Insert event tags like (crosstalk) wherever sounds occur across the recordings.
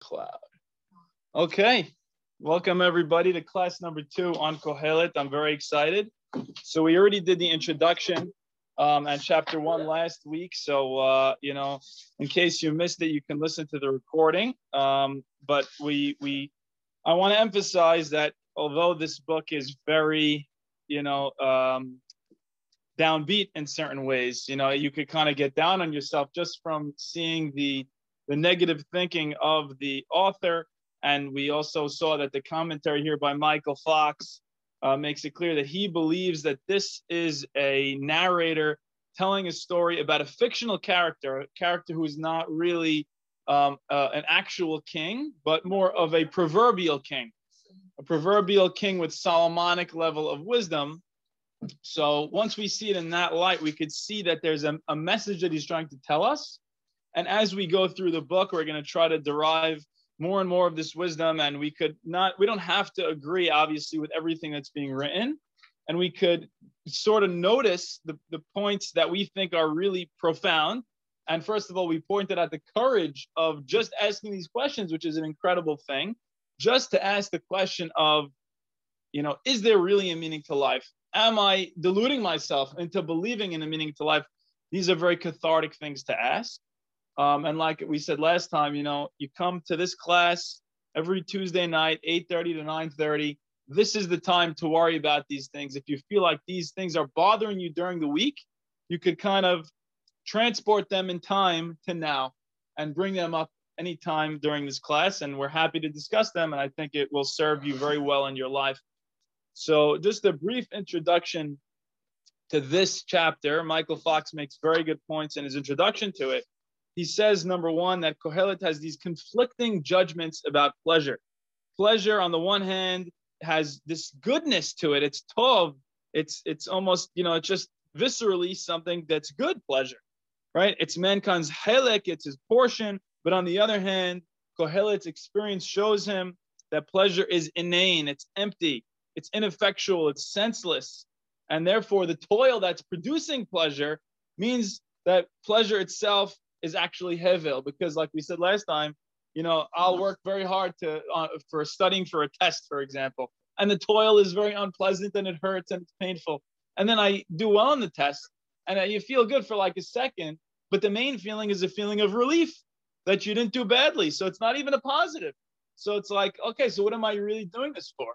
Cloud. Okay, welcome everybody to class number two on Kohelet. I'm very excited. So we already did the introduction um, and chapter one last week. So uh, you know, in case you missed it, you can listen to the recording. Um, but we we I want to emphasize that although this book is very you know um, downbeat in certain ways, you know, you could kind of get down on yourself just from seeing the the negative thinking of the author. And we also saw that the commentary here by Michael Fox uh, makes it clear that he believes that this is a narrator telling a story about a fictional character, a character who is not really um, uh, an actual king, but more of a proverbial king, a proverbial king with Solomonic level of wisdom. So once we see it in that light, we could see that there's a, a message that he's trying to tell us and as we go through the book, we're going to try to derive more and more of this wisdom. And we could not, we don't have to agree, obviously, with everything that's being written. And we could sort of notice the, the points that we think are really profound. And first of all, we pointed out the courage of just asking these questions, which is an incredible thing. Just to ask the question of, you know, is there really a meaning to life? Am I deluding myself into believing in a meaning to life? These are very cathartic things to ask. Um, and like we said last time, you know, you come to this class every Tuesday night, 8:30 to 9:30. This is the time to worry about these things. If you feel like these things are bothering you during the week, you could kind of transport them in time to now and bring them up anytime during this class. And we're happy to discuss them. And I think it will serve you very well in your life. So, just a brief introduction to this chapter. Michael Fox makes very good points in his introduction to it he says, number one, that Kohelet has these conflicting judgments about pleasure. Pleasure, on the one hand, has this goodness to it. It's tov. It's it's almost you know it's just viscerally something that's good pleasure, right? It's mankind's helek. It's his portion. But on the other hand, Kohelet's experience shows him that pleasure is inane. It's empty. It's ineffectual. It's senseless, and therefore the toil that's producing pleasure means that pleasure itself is actually Hevel, because like we said last time, you know, I'll mm-hmm. work very hard to uh, for studying for a test, for example, and the toil is very unpleasant and it hurts and it's painful. And then I do well on the test, and you feel good for like a second, but the main feeling is a feeling of relief that you didn't do badly. So it's not even a positive. So it's like, okay, so what am I really doing this for?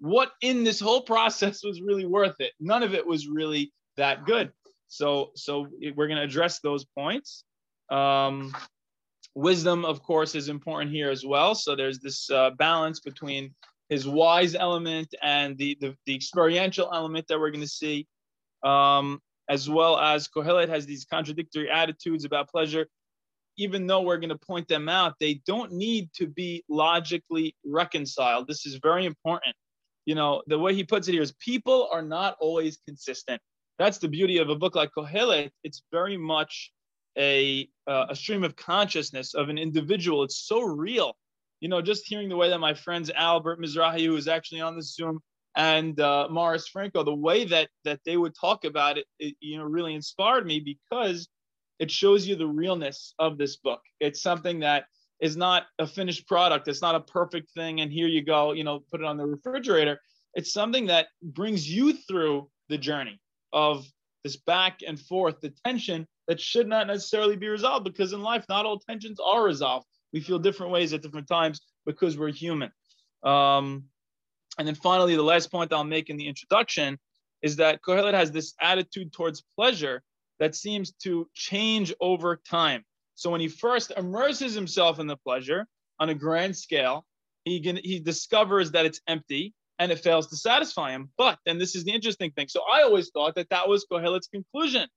What in this whole (laughs) process was really worth it? None of it was really that good. So so we're going to address those points. Um, wisdom, of course, is important here as well. So there's this uh, balance between his wise element and the, the, the experiential element that we're going to see, um, as well as Kohelet has these contradictory attitudes about pleasure. Even though we're going to point them out, they don't need to be logically reconciled. This is very important. You know, the way he puts it here is people are not always consistent. That's the beauty of a book like Kohelet. It's very much a uh, a stream of consciousness of an individual. It's so real. You know, just hearing the way that my friends Albert Mizrahi, who is actually on the Zoom, and uh, Morris Franco, the way that that they would talk about it, it, you know, really inspired me because it shows you the realness of this book. It's something that is not a finished product. It's not a perfect thing, and here you go, you know, put it on the refrigerator. It's something that brings you through the journey of this back and forth, the tension that should not necessarily be resolved because in life, not all tensions are resolved. We feel different ways at different times because we're human. Um, and then finally, the last point I'll make in the introduction is that Kohelet has this attitude towards pleasure that seems to change over time. So when he first immerses himself in the pleasure on a grand scale, he, can, he discovers that it's empty and it fails to satisfy him. But, and this is the interesting thing. So I always thought that that was Kohelet's conclusion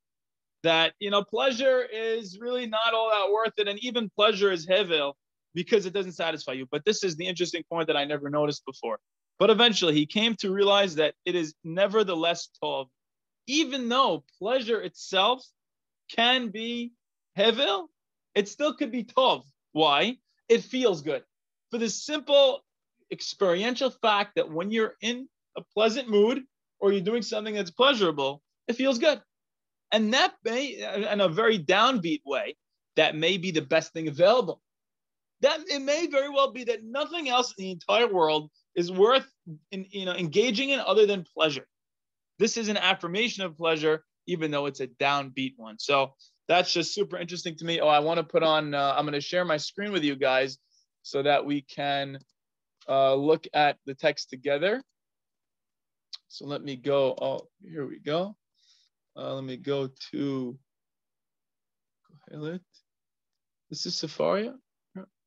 that you know pleasure is really not all that worth it and even pleasure is hevel because it doesn't satisfy you. But this is the interesting point that i never noticed before. But eventually he came to realize that it is nevertheless tov even though pleasure itself can be hevel it still could be tov why? It feels good. For the simple experiential fact that when you're in a pleasant mood or you're doing something that's pleasurable it feels good and that may, in a very downbeat way, that may be the best thing available. that it may very well be that nothing else in the entire world is worth in, you know engaging in other than pleasure. This is an affirmation of pleasure, even though it's a downbeat one. So that's just super interesting to me. Oh, I want to put on. Uh, I'm going to share my screen with you guys so that we can uh, look at the text together. So let me go. Oh, here we go. Uh, let me go to Kohelet. This is Sefaria.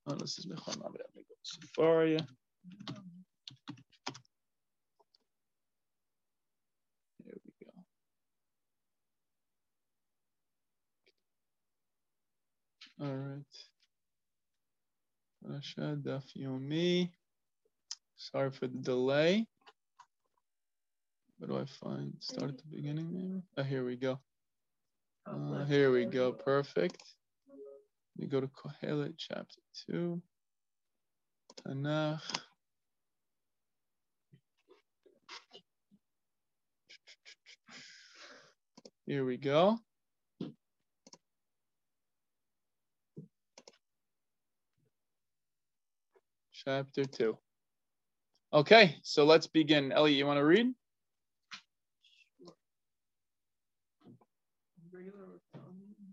Oh, this is Nechama. Let me go Sefaria. Here we go. All right. Parasha Daf Yomi. Sorry for the delay. Where do I find? Start at the beginning, maybe? Oh, here we go. Uh, here we go. Perfect. We go to Kohelet chapter 2. Tanakh. Here we go. Chapter 2. Okay, so let's begin. Ellie, you want to read?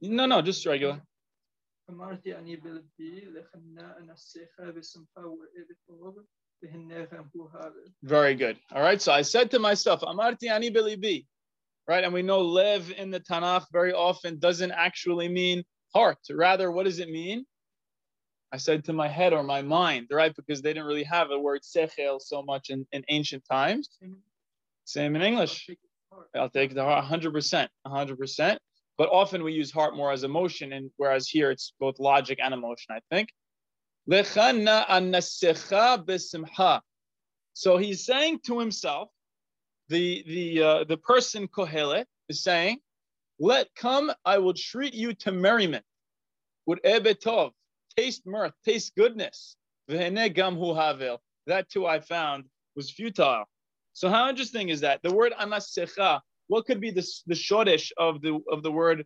No, no, just regular. Very good. All right. So I said to myself, Amarti ani belibi. Right. And we know lev in the Tanakh very often doesn't actually mean heart. Rather, what does it mean? I said to my head or my mind, right? Because they didn't really have a word sechel so much in, in ancient times. Same in English. I'll take the heart 100%. 100%. But often we use heart more as emotion, and whereas here it's both logic and emotion, I think. So he's saying to himself, the the uh, the person Kohelet is saying, "Let come, I will treat you to merriment, with ebetov, taste mirth, taste goodness. That too I found was futile. So how interesting is that? The word anasecha what could be the, the shoresh of the of the word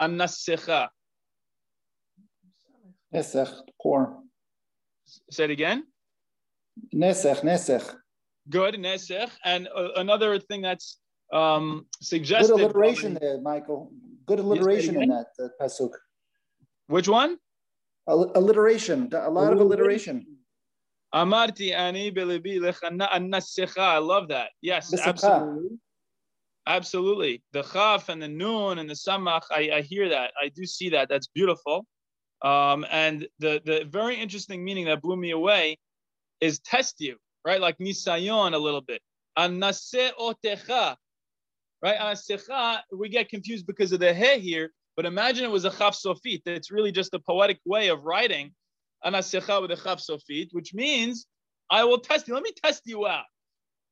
anasicha? Nesech, pour. Say it again. Nesech, nesech. Good, nesech. And uh, another thing that's um, suggested. Good alliteration probably, there, Michael. Good alliteration in that uh, pasuk. Which one? alliteration. A lot of alliteration. Amarti ani belibi lechana I love that. Yes, absolutely. Absolutely. The chaf and the noon and the samach, I, I hear that. I do see that. That's beautiful. Um, and the, the very interesting meaning that blew me away is test you, right? Like nisayon a little bit. Anase otecha, right? Anasecha, we get confused because of the he here, but imagine it was a chaf sofit. It's really just a poetic way of writing anasecha with a chaf sofit, which means I will test you. Let me test you out.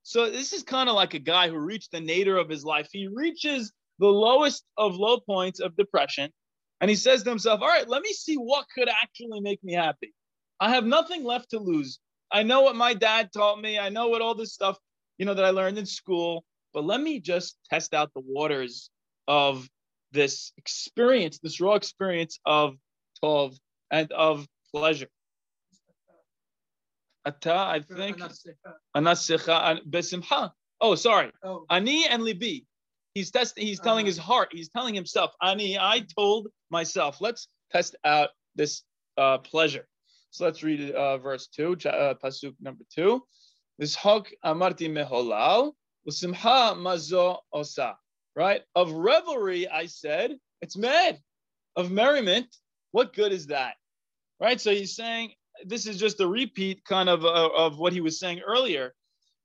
So this is kind of like a guy who reached the nadir of his life. He reaches the lowest of low points of depression, and he says to himself, "All right, let me see what could actually make me happy. I have nothing left to lose. I know what my dad taught me. I know what all this stuff, you know, that I learned in school. But let me just test out the waters of this experience, this raw experience of tov and of pleasure." Ata, I think. Anasicha besimcha. Oh, sorry. Oh. Ani and libi. He's testing. He's telling uh, his heart. He's telling himself. Ani, I told myself. Let's test out this uh, pleasure. So let's read uh, verse two, uh, pasuk number two. This hok amarti meholal usimcha mazo osa. Right of revelry, I said it's mad. Of merriment, what good is that? Right. So he's saying this is just a repeat kind of uh, of what he was saying earlier.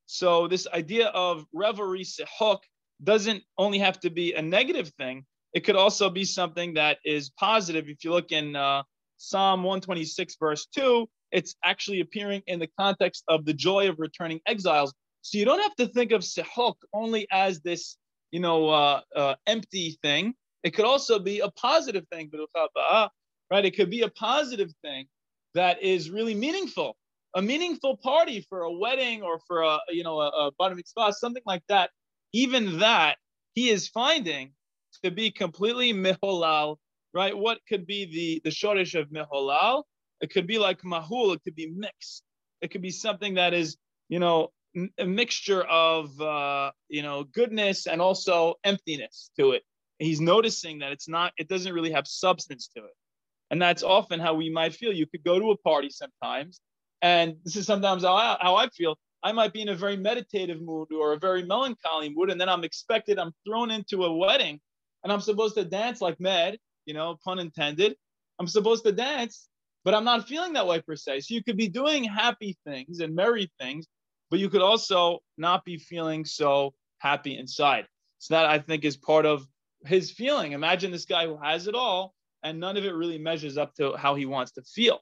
So this idea of revelry sehok doesn't only have to be a negative thing. It could also be something that is positive. If you look in uh, Psalm 126, verse 2, it's actually appearing in the context of the joy of returning exiles. So you don't have to think of sehok only as this, you know, uh, uh, empty thing. It could also be a positive thing, right? It could be a positive thing that is really meaningful, a meaningful party for a wedding or for a you know a, a bar mitzvah, something like that. Even that he is finding to be completely miholal, right? What could be the the shoresh of miholal? It could be like mahul. It could be mixed. It could be something that is, you know, a mixture of, uh, you know, goodness and also emptiness to it. He's noticing that it's not, it doesn't really have substance to it. And that's often how we might feel. You could go to a party sometimes, and this is sometimes how I, how I feel. I might be in a very meditative mood or a very melancholy mood, and then I'm expected, I'm thrown into a wedding, and I'm supposed to dance like mad, you know, pun intended. I'm supposed to dance, but I'm not feeling that way per se. So you could be doing happy things and merry things, but you could also not be feeling so happy inside. So that I think is part of his feeling. Imagine this guy who has it all, and none of it really measures up to how he wants to feel.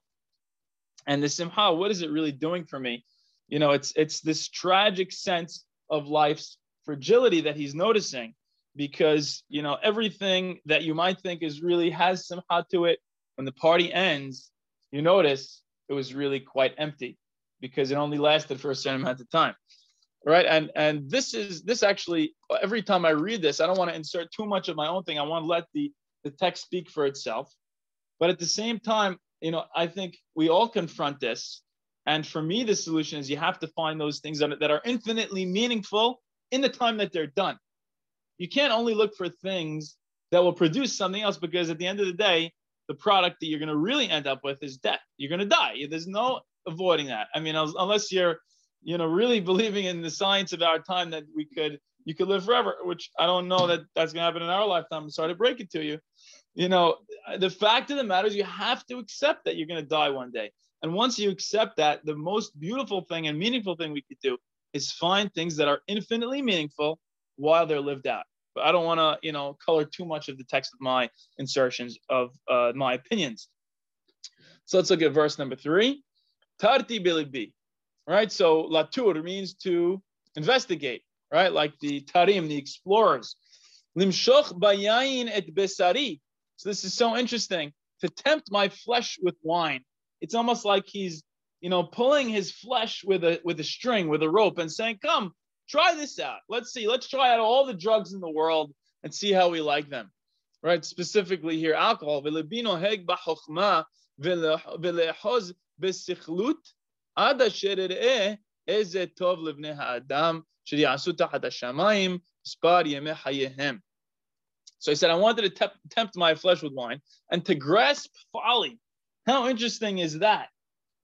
And the simha, what is it really doing for me? You know, it's it's this tragic sense of life's fragility that he's noticing because you know everything that you might think is really has hot to it when the party ends you notice it was really quite empty because it only lasted for a certain amount of time right and and this is this actually every time i read this i don't want to insert too much of my own thing i want to let the the text speak for itself. But at the same time, you know, I think we all confront this. And for me, the solution is you have to find those things that, are infinitely meaningful in the time that they're done. You can't only look for things that will produce something else because at the end of the day, the product that you're going to really end up with is death. You're going to die. There's no avoiding that. I mean, unless you're, you know, really (laughs) believing in the science of our time that we could you could live forever, which I don't know that that's going to happen in our lifetime. I'm sorry to break it to you. You know, the fact of the matter is you have to accept that you're going to die one day. And once you accept that, the most beautiful thing and meaningful thing we could do is find things that are infinitely meaningful while they're lived out. But I don't want to, you know, color too much of the text of my insertions of uh, my opinions. So let's look at verse number three. Tarti bilibi. Right? So latur means to investigate right? Like the Tarim, the explorers. Limshoch bayayin et besari. So this is so interesting. To tempt my flesh with wine. It's almost like he's, you know, pulling his flesh with a with a string, with a rope, and saying, "Come, try this out. Let's see. Let's try out all the drugs in the world and see how we like them." Right? Specifically here, alcohol. So he said, I wanted to tempt, tempt my flesh with wine and to grasp folly. How interesting is that?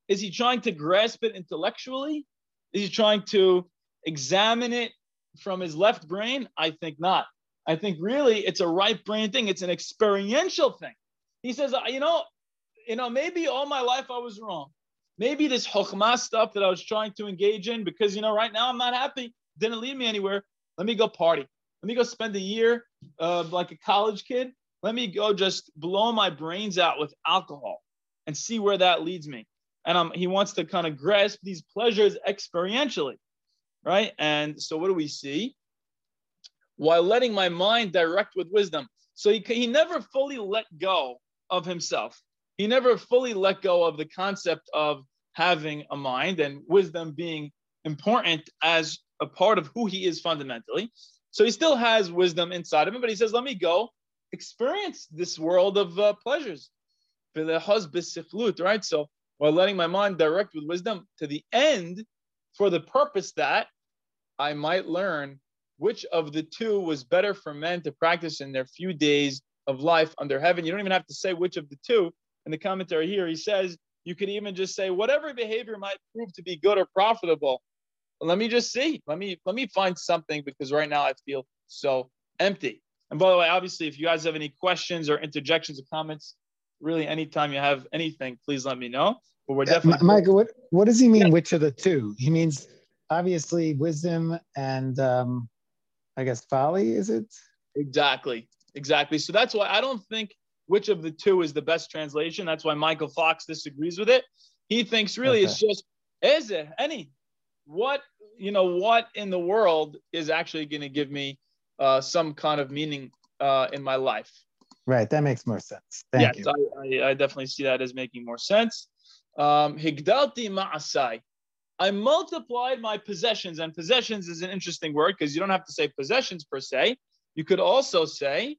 Is he trying to grasp it intellectually? Is he trying to examine it from his left brain? I think not. I think really it's a right brain thing. It's an experiential thing. He says, you know, you know, maybe all my life I was wrong. Maybe this chokhmah stuff that I was trying to engage in, because you know, right now I'm not happy didn't lead me anywhere. Let me go party. Let me go spend a year uh, like a college kid. Let me go just blow my brains out with alcohol and see where that leads me. And um, he wants to kind of grasp these pleasures experientially, right? And so what do we see? While letting my mind direct with wisdom. So he, he never fully let go of himself. He never fully let go of the concept of having a mind and wisdom being important as a part of who he is fundamentally. So he still has wisdom inside of him, but he says, let me go experience this world of uh, pleasures. Right? So while letting my mind direct with wisdom to the end for the purpose that I might learn which of the two was better for men to practice in their few days of life under heaven. You don't even have to say which of the two. In the commentary here, he says you could even just say whatever behavior might prove to be good or profitable let me just see. Let me let me find something because right now I feel so empty. And by the way, obviously, if you guys have any questions or interjections or comments, really anytime you have anything, please let me know. But we're definitely Michael. What what does he mean? Yeah. Which of the two? He means obviously wisdom and um, I guess folly. Is it? Exactly. Exactly. So that's why I don't think which of the two is the best translation. That's why Michael Fox disagrees with it. He thinks really okay. it's just is it any what you know what in the world is actually going to give me uh, some kind of meaning uh, in my life right that makes more sense Thank yes I, I, I, definitely see that as making more sense um, higdalti ma'asai I multiplied my possessions, and possessions is an interesting word because you don't have to say possessions per se. You could also say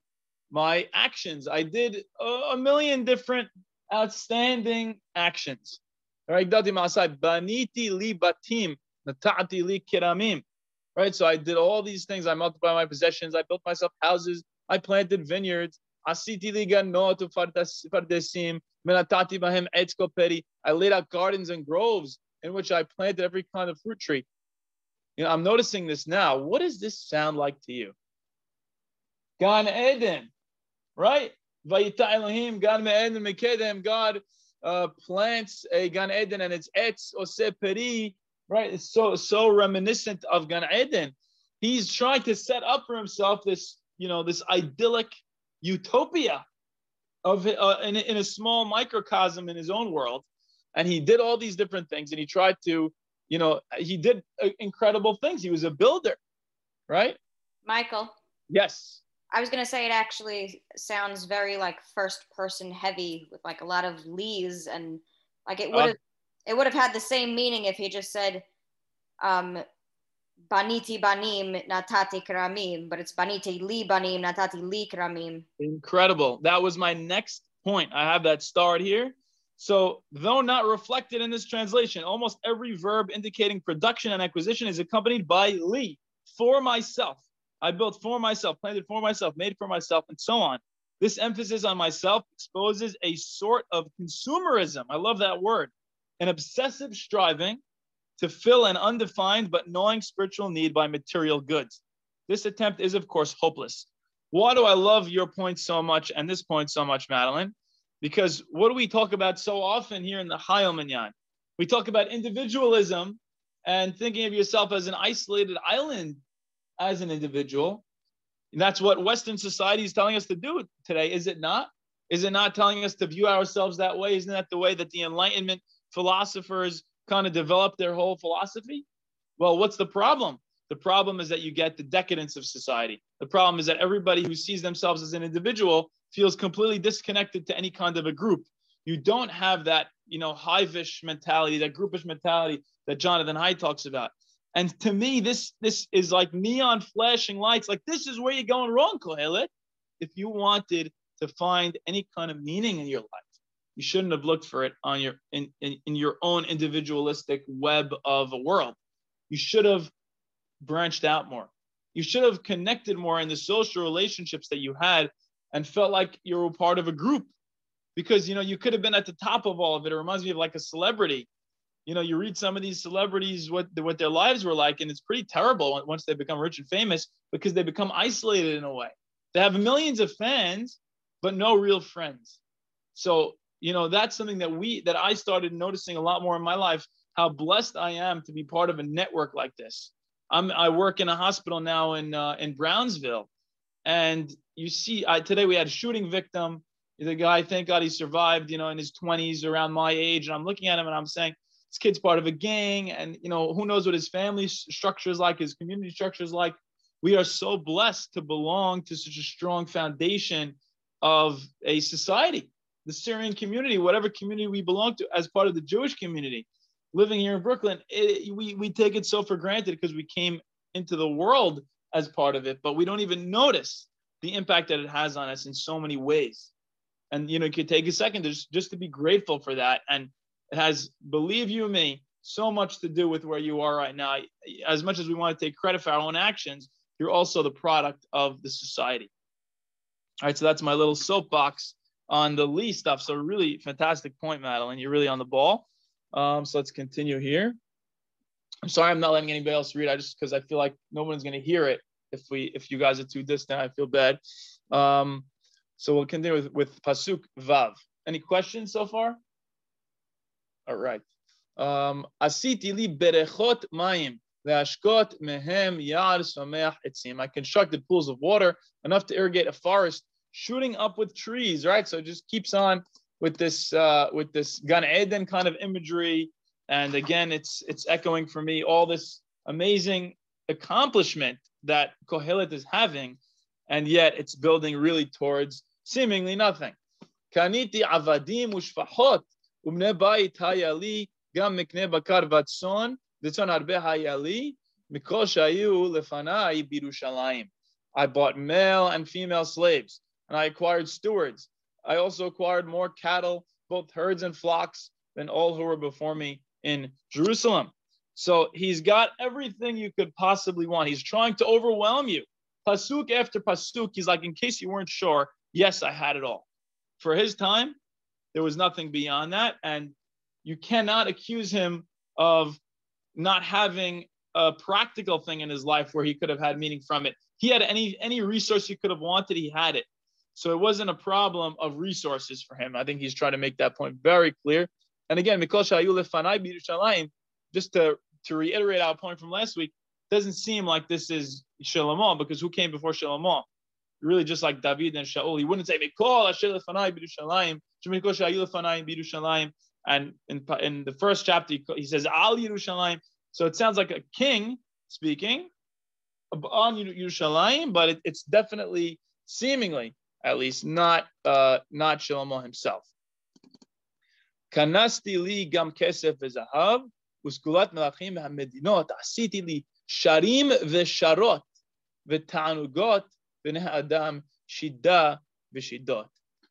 my actions. I did a, million different outstanding actions. Right? So I did all these things. I multiplied my possessions. I built myself houses. I planted vineyards. I laid out gardens and groves in which I planted every kind of fruit tree. You know, I'm noticing this now. What does this sound like to you? Gan Eden, right? Vayita Elohim, Eden Mekedem, God uh, plants a Gan Eden and it's Etz Ose Peri, right? It's so so reminiscent of Gan Eden. He's trying to set up for himself this, you know, this idyllic utopia of uh, in, in a small microcosm in his own world. And he did all these different things and he tried to, you know, he did uh, incredible things. He was a builder, right? Michael. Yes. I was gonna say it actually sounds very like first person heavy with like a lot of lees and like it would have uh, it would have had the same meaning if he just said um baniti banim natati kramim, but it's baniti li banim natati li kramim. Incredible. That was my next point. I have that starred here. So, though not reflected in this translation, almost every verb indicating production and acquisition is accompanied by li, for myself. I built for myself, planted for myself, made for myself, and so on. This emphasis on myself exposes a sort of consumerism. I love that word. An obsessive striving to fill an undefined but gnawing spiritual need by material goods. This attempt is, of course, hopeless. Why do I love your point so much and this point so much, Madeline? Because what do we talk about so often here in the Chayil Minyan? We talk about individualism and thinking of yourself as an isolated island as an individual. And that's what Western society is telling us to do today, is it not? Is it not telling us to view ourselves that way? Isn't that the way that the Enlightenment philosophers kind of developed their whole philosophy? Well, what's the problem? The problem is that you get the decadence of society. The problem is that everybody who sees themselves as an individual feels completely disconnected to any kind of a group. You don't have that, you know, hivish mentality, that groupish mentality that Jonathan Haidt talks about. And to me, this this is like neon flashing lights. Like this is where you're going wrong, Kohelet. If you wanted to find any kind of meaning in your life, you shouldn't have looked for it on your in, in, in your own individualistic web of a world. You should have branched out more. You should have connected more in the social relationships that you had and felt like you were part of a group. Because you know, you could have been at the top of all of it. It reminds me of like a celebrity you know, you read some of these celebrities what what their lives were like, and it's pretty terrible once they become rich and famous because they become isolated in a way. They have millions of fans, but no real friends. So you know that's something that we that I started noticing a lot more in my life. How blessed I am to be part of a network like this. I'm I work in a hospital now in uh, in Brownsville, and you see, I, today we had a shooting victim. The guy, thank God, he survived. You know, in his 20s, around my age, and I'm looking at him and I'm saying, this kid's part of a gang and you know who knows what his family structure is like his community structure is like. We are so blessed to belong to such a strong foundation of a society the syrian community whatever community we belong to as part of the jewish community. Living here in brooklyn it, we, we take it so for granted because we came into the world as part of it but we don't even notice the impact that it has on us in so many ways. And you know you could take a second just, just to be grateful for that and it has, believe you me, so much to do with where you are right now. As much as we want to take credit for our own actions, you're also the product of the society. All right, so that's my little soapbox on the Lee stuff. So really fantastic point, Madeline. You're really on the ball. Um, so let's continue here. I'm sorry I'm not letting anybody else read. I just because I feel like no one's going to hear it if we if you guys are too distant. I feel bad. Um, so we'll continue with, with pasuk vav. Any questions so far? All right. Um, Asiti li berechot mayim ve'ashkot mehem yar someach etzim. I constructed pools of water enough to irrigate a forest, shooting up with trees. Right. So it just keeps on with this uh, with this Gan Eden kind of imagery. And again, it's it's echoing for me all this amazing accomplishment that Kohelet is having, and yet it's building really towards seemingly nothing. Kaniti avadim ushfahot ובני בית היה לי גם מקנה בקר וצאן, וצאן הרבה היה לי, מכל שהיו לפניי בירושלים. I bought male and female slaves, and I acquired stewards. I also acquired more cattle both herds and flocks, than all who were before me in Jerusalem. So he's got everything you could possibly want. He's trying to overwhelm you. Pasuk after pasuk, he's like, in case you weren't sure, yes, I had it all. For his time, there was nothing beyond that. And you cannot accuse him of not having a practical thing in his life where he could have had meaning from it. He had any any resource he could have wanted, he had it. So it wasn't a problem of resources for him. I think he's trying to make that point very clear. And again, just to, to reiterate our point from last week, doesn't seem like this is Shlomo because who came before Shlomo? really just like David and Shaul. He wouldn't say Mikol Asher Lefanai Birushalayim, Shemikol Lefanai And in, in the first chapter, he, says Al Yerushalayim. So it sounds like a king speaking on Yerushalayim, but it, it's definitely, seemingly at least, not uh, not Shlomo himself. Kanasti li gam kesef v'zahav uskulat melachim ha'medinot asiti li sharim v'sharot v'tanugot Adam Shida V'Shidot.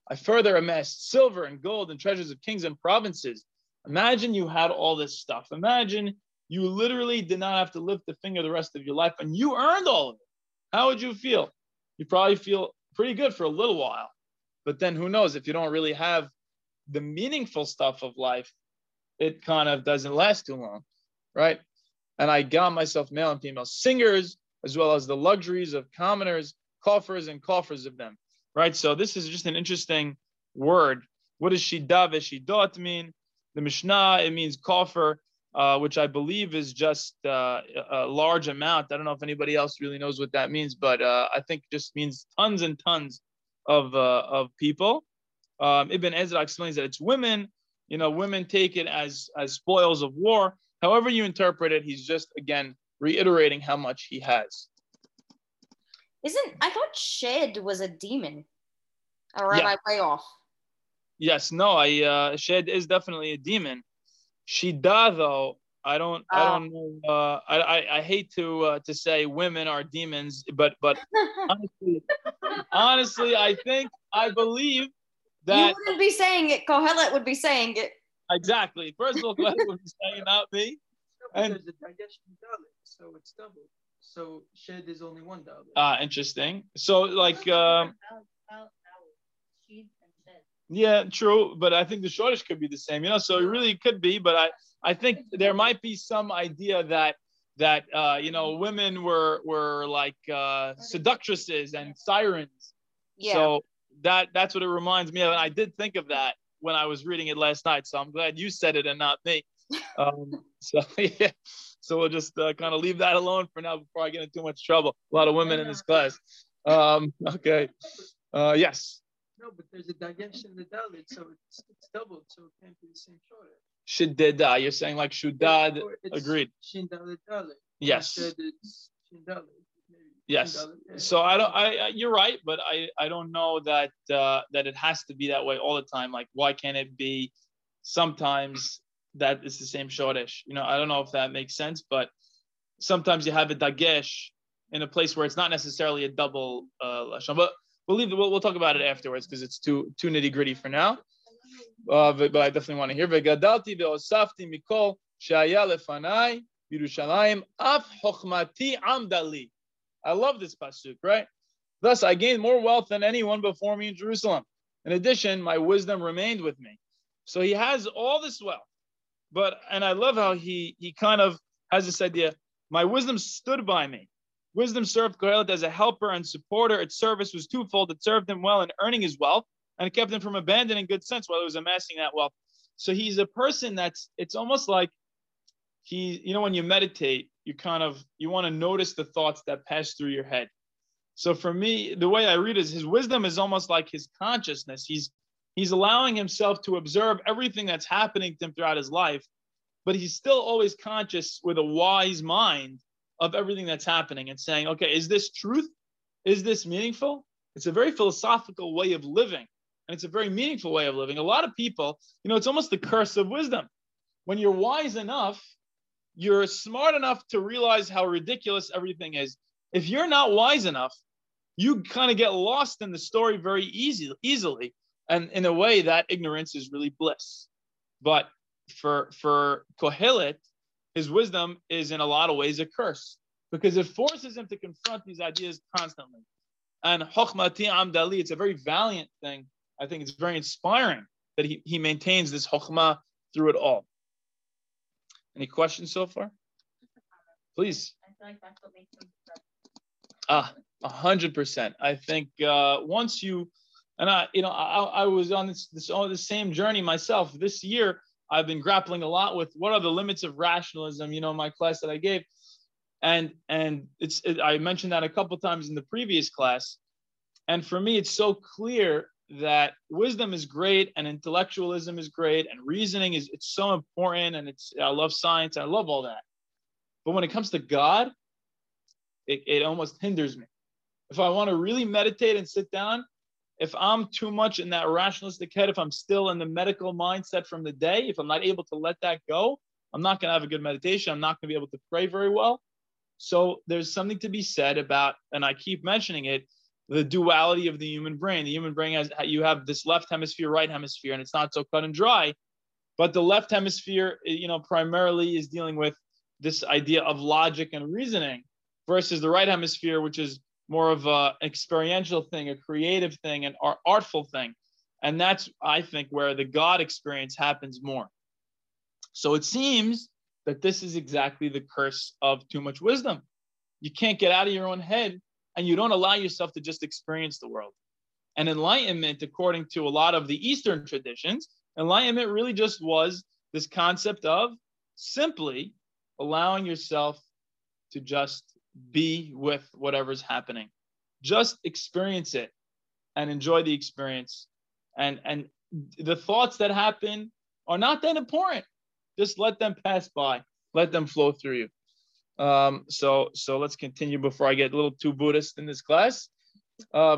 I further amassed silver and gold and treasures of kings and provinces. Imagine you had all this stuff. Imagine you literally did not have to lift a finger the rest of your life and you earned all of it. How would you feel? You probably feel pretty good for a little while. But then who knows if you don't really have the meaningful stuff of life, it kind of doesn't last too long, right? And I got myself male and female singers, as well as the luxuries of commoners coffers, and coffers of them, right? So this is just an interesting word. What does shida veshidot mean? The Mishnah, it means coffer, uh, which I believe is just uh, a large amount. I don't know if anybody else really knows what that means, but uh, I think just means tons and tons of, uh, of people. Um, Ibn Ezra explains that it's women. You know, women take it as as spoils of war. However you interpret it, he's just again reiterating how much he has. Isn't I thought Shed was a demon? Or am yeah. I way off? Yes, no, I uh Shed is definitely a demon. Shida though, I don't I don't know uh I, I, I hate to uh, to say women are demons, but but (laughs) honestly honestly I think I believe that you wouldn't be saying it. Kohelet would be saying it. Exactly. First of all, Kohelet would be saying not me. and there's a dagesh in dalit, so it's double. So shed is only one dalit. Ah, interesting. So like. Um, yeah, true, but I think the shoresh could be the same, you know. So it really could be, but I, I think there might be some idea that that uh, you know women were were like uh, seductresses and sirens. Yeah. So that that's what it reminds me of. And I did think of that when I was reading it last night. So I'm glad you said it and not me. (laughs) Um, so (laughs) yeah, so we'll just uh, kind of leave that alone for now before I get into too much trouble. A lot of women in this class. Um, okay. Uh, yes. No, but there's a dagesh in the dalit, so it's, it's doubled, so it can't be the same shorter. Shidda, you're saying like shudad. Agreed. Shin dalit Yes. Yes. So I don't. I you're right, but I I don't know that uh, that it has to be that way all the time. Like, why can't it be sometimes that it's the same shoresh? You know, I don't know if that makes sense, but sometimes you have a dagesh in a place where it's not necessarily a double uh, lashon. But we'll leave. We'll, we'll talk about it afterwards because it's too too nitty gritty for now. Uh, but, but, I definitely want to hear. Vegadalti ve'osafti mikol shaya lefanai Yerushalayim af amdali. I love this pasuk, right? Thus, I gained more wealth than anyone before me in Jerusalem. In addition, my wisdom remained with me. So he has all this wealth, but and I love how he he kind of has this idea. My wisdom stood by me. Wisdom served Kohelet as a helper and supporter. Its service was twofold. It served him well in earning his wealth, and it kept him from abandoning good sense while he was amassing that wealth. So he's a person that's it's almost like he, you know, when you meditate, you kind of you want to notice the thoughts that pass through your head. So for me, the way I read is his wisdom is almost like his consciousness. He's he's allowing himself to observe everything that's happening to him throughout his life, but he's still always conscious with a wise mind of everything that's happening and saying, okay, is this truth? Is this meaningful? It's a very philosophical way of living. And it's a very meaningful way of living. A lot of people, you know, it's almost the curse of wisdom. When you're wise enough, you're smart enough to realize how ridiculous everything is. If you're not wise enough, you kind of get lost in the story very easy, easily. And in a way, that ignorance is really bliss. But for for Kohelet, his wisdom is in a lot of ways a curse because it forces him to confront these ideas constantly. And Chokhmati Amdali, it's a very valiant thing. I think it's very inspiring that he, he maintains this Chokhmah through it all. Any questions so far? Please. I feel like ah, a hundred percent. I think uh, once you and I, you know, I, I was on this this on the same journey myself. This year, I've been grappling a lot with what are the limits of rationalism. You know, my class that I gave, and and it's it, I mentioned that a couple times in the previous class, and for me, it's so clear that wisdom is great and intellectualism is great and reasoning is it's so important and it's I love science I love all that, but when it comes to God, it, it almost hinders me. If I want to really meditate and sit down, if I'm too much in that rationalistic head, if I'm still in the medical mindset from the day, if I'm not able to let that go, I'm not going to have a good meditation. I'm not going to be able to pray very well. So there's something to be said about, and I keep mentioning it, the duality of the human brain. The human brain has you have this left hemisphere, right hemisphere, and it's not so cut and dry. But the left hemisphere, you know, primarily is dealing with this idea of logic and reasoning, versus the right hemisphere, which is more of a experiential thing, a creative thing, an art, artful thing. And that's, I think, where the God experience happens more. So it seems that this is exactly the curse of too much wisdom. You can't get out of your own head and you don't allow yourself to just experience the world. And enlightenment, according to a lot of the Eastern traditions, enlightenment really just was this concept of simply allowing yourself to just be with whatever's happening. Just experience it and enjoy the experience. And and the thoughts that happen are not that important. Just let them pass by. Let them flow through you. Um, so so let's continue before I get a little too Buddhist in this class. Uh,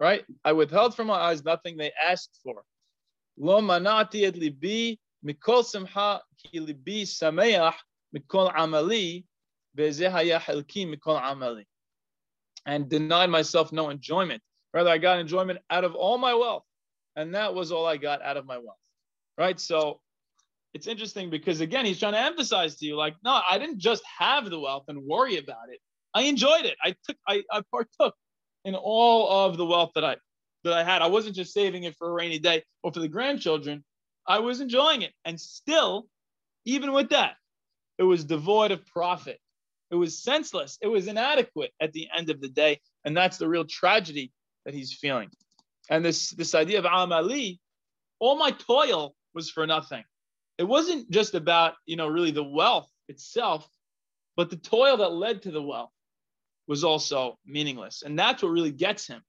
right? I withheld from my eyes nothing they asked for. Lo manati libi mikol simha ki libi sameach mikol amali haya mikol amali. And denied myself no enjoyment. Rather, I got enjoyment out of all my wealth. And that was all I got out of my wealth. Right? So it's interesting because again, he's trying to emphasize to you, like, no, I didn't just have the wealth and worry about it. I enjoyed it. I took, I, I partook in all of the wealth that I that I had. I wasn't just saving it for a rainy day or for the grandchildren. I was enjoying it. And still, even with that, it was devoid of profit. It was senseless. It was inadequate at the end of the day. And that's the real tragedy that he's feeling. And this, this idea of amali, all my toil was for nothing. It wasn't just about, you know, really the wealth itself, but the toil that led to the wealth was also meaningless. And that's what really gets him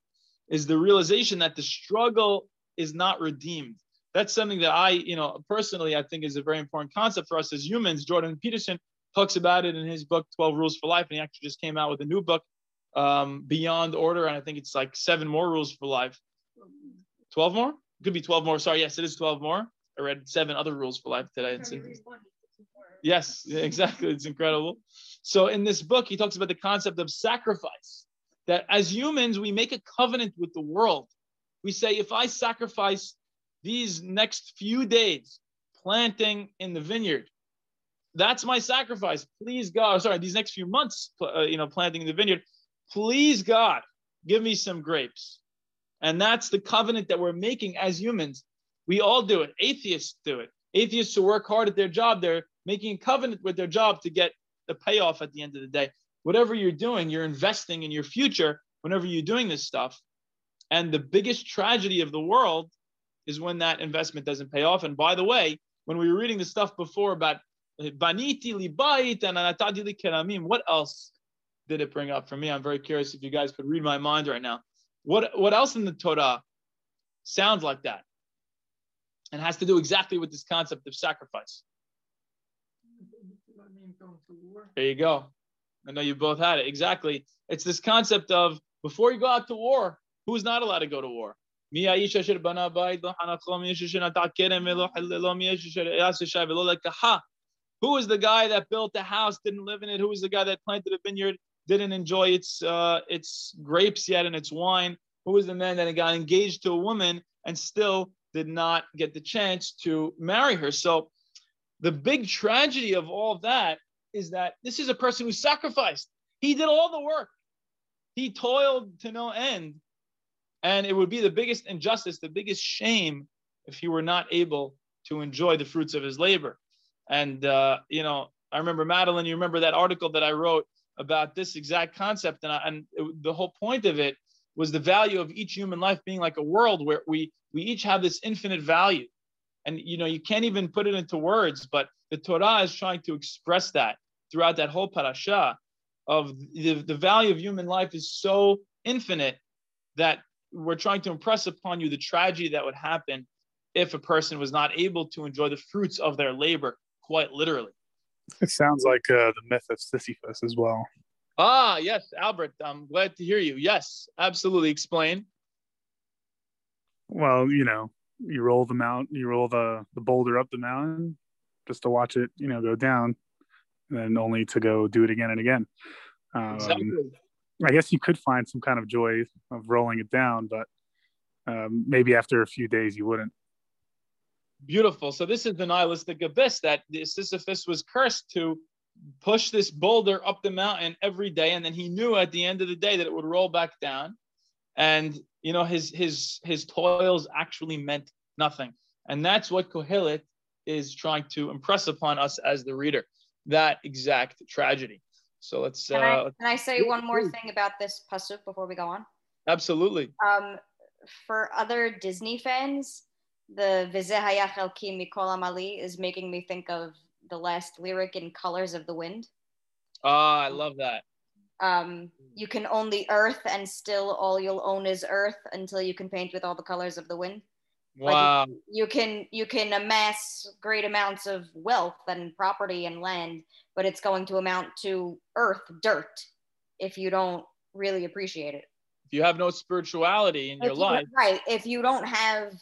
is the realization that the struggle is not redeemed that's something that I, you know, personally, I think is a very important concept for us as humans. Jordan Peterson talks about it in his book, 12 Rules for Life. And he actually just came out with a new book, um, Beyond Order. And I think it's like seven more rules for life. 12 more? It could be 12 more. Sorry. Yes, it is 12 more. I read seven other rules for life today. Yes, exactly. It's incredible. So in this book, he talks about the concept of sacrifice. That as humans, we make a covenant with the world. We say, if I sacrifice these next few days planting in the vineyard. That's my sacrifice. Please God, sorry, these next few months, uh, you know, planting in the vineyard. Please God, give me some grapes. And that's the covenant that we're making as humans. We all do it. Atheists do it. Atheists who work hard at their job, they're making a covenant with their job to get the payoff at the end of the day. Whatever you're doing, you're investing in your future whenever you're doing this stuff. And the biggest tragedy of the world is when that investment doesn't pay off. And by the way, when we were reading the stuff before about eh, baniti libayit and anatadi keramim, what else did it bring up for me? I'm very curious if you guys could read my mind right now. What what else in the Torah sounds like that and has to do exactly with this concept of sacrifice? There you go. I know you both had it. Exactly. It's this concept of before you go out to war, who's not allowed to go to war? מי האיש אשר בנה בית לא חנכו, מי אשר נטע כרם ולא חללו, מי אשר יעשה שי ולא לקחה. Who is the guy that built the house, didn't live in it? Who is the guy that planted a vineyard didn't enjoy its uh, its grapes yet and its wine? Who was the man that got engaged to a woman and still did not get the chance to marry her? So the big tragedy of all of that is that this is a person who sacrificed. He did all the work. He toiled to no end. and it would be the biggest injustice, the biggest shame if he were not able to enjoy the fruits of his labor. And, uh, you know, I remember Madeline, you remember that article that I wrote about this exact concept. And, I, and it, the whole point of it was the value of each human life being like a world where we, we each have this infinite value. And, you know, you can't even put it into words, but the Torah is trying to express that throughout that whole parasha of the, the value of human life is so infinite that we're trying to impress upon you the tragedy that would happen if a person was not able to enjoy the fruits of their labor, quite literally. It sounds like uh, the myth of Sisyphus as well. Ah, yes, Albert, I'm glad to hear you. Yes, absolutely. Explain. Well, you know, you roll the mount, you roll the, the boulder up the mountain just to watch it, you know, go down, and then only to go do it again and again. Um, exactly. I guess you could find some kind of joy of rolling it down, but um, maybe after a few days you wouldn't. Beautiful. So this is the nihilistic abyss that Sisyphus was cursed to push this boulder up the mountain every day, and then he knew at the end of the day that it would roll back down, and you know his his his toils actually meant nothing, and that's what Kohelet is trying to impress upon us as the reader. That exact tragedy. So let's. Can, uh, I, can I say one more thing about this pasuk before we go on? Absolutely. Um, for other Disney fans, the Vizehaya Chelki Mikol Amali is making me think of the last lyric in Colors of the Wind. Ah, I love that. Um, you can own the earth, and still all you'll own is earth until you can paint with all the colors of the wind. Wow. Like you can you can amass great amounts of wealth and property and land, but it's going to amount to earth, dirt, if you don't really appreciate it. If you have no spirituality in if your you, life, right? If you don't have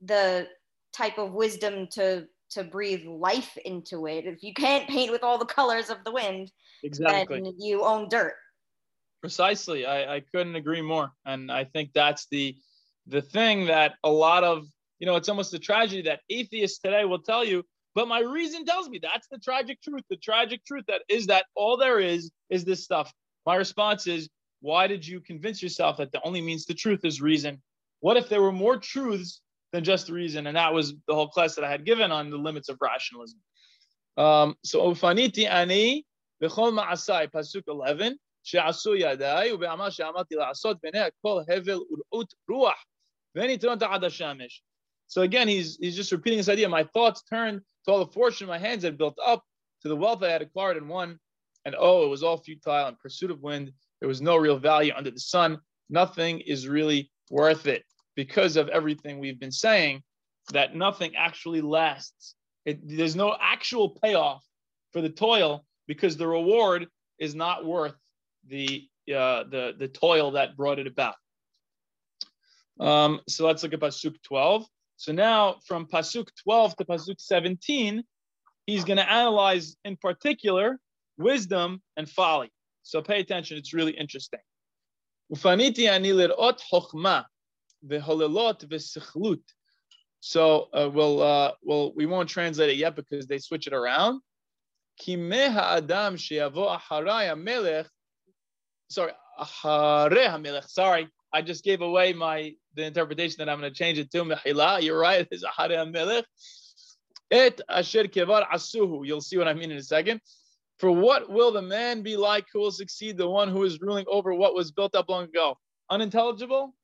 the type of wisdom to to breathe life into it. If you can't paint with all the colors of the wind, exactly, then you own dirt. Precisely, I, I couldn't agree more, and I think that's the the thing that a lot of, you know, it's almost a tragedy that atheists today will tell you, but my reason tells me that's the tragic truth. The tragic truth that is that all there is is this stuff. My response is, why did you convince yourself that the only means to truth is reason? What if there were more truths than just reason? And that was the whole class that I had given on the limits of rationalism. Um, so ofaniti ani ma ma'asai, pasuk 11, she'asu yadai u'be'amal she'amati la'asot b'nei kol hevel ur'ut ruach so again, he's, he's just repeating this idea. My thoughts turned to all the fortune my hands had built up, to the wealth I had acquired and won. And oh, it was all futile in pursuit of wind. There was no real value under the sun. Nothing is really worth it because of everything we've been saying, that nothing actually lasts. It, there's no actual payoff for the toil because the reward is not worth the uh, the the toil that brought it about. Um, so let's look at pasuk 12. So now from pasuk 12 to pasuk 17, he's going to analyze in particular wisdom and folly. So pay attention; it's really interesting. So uh, we'll, uh, well, we won't translate it yet because they switch it around. Sorry. Sorry, I just gave away my the interpretation that I'm going to change it to mehila. You're right. It's acharei melech. Et asher kevar asuhu. You'll see what I mean in a second. For what will the man be like who will succeed the one who is ruling over what was built up long ago? Unintelligible?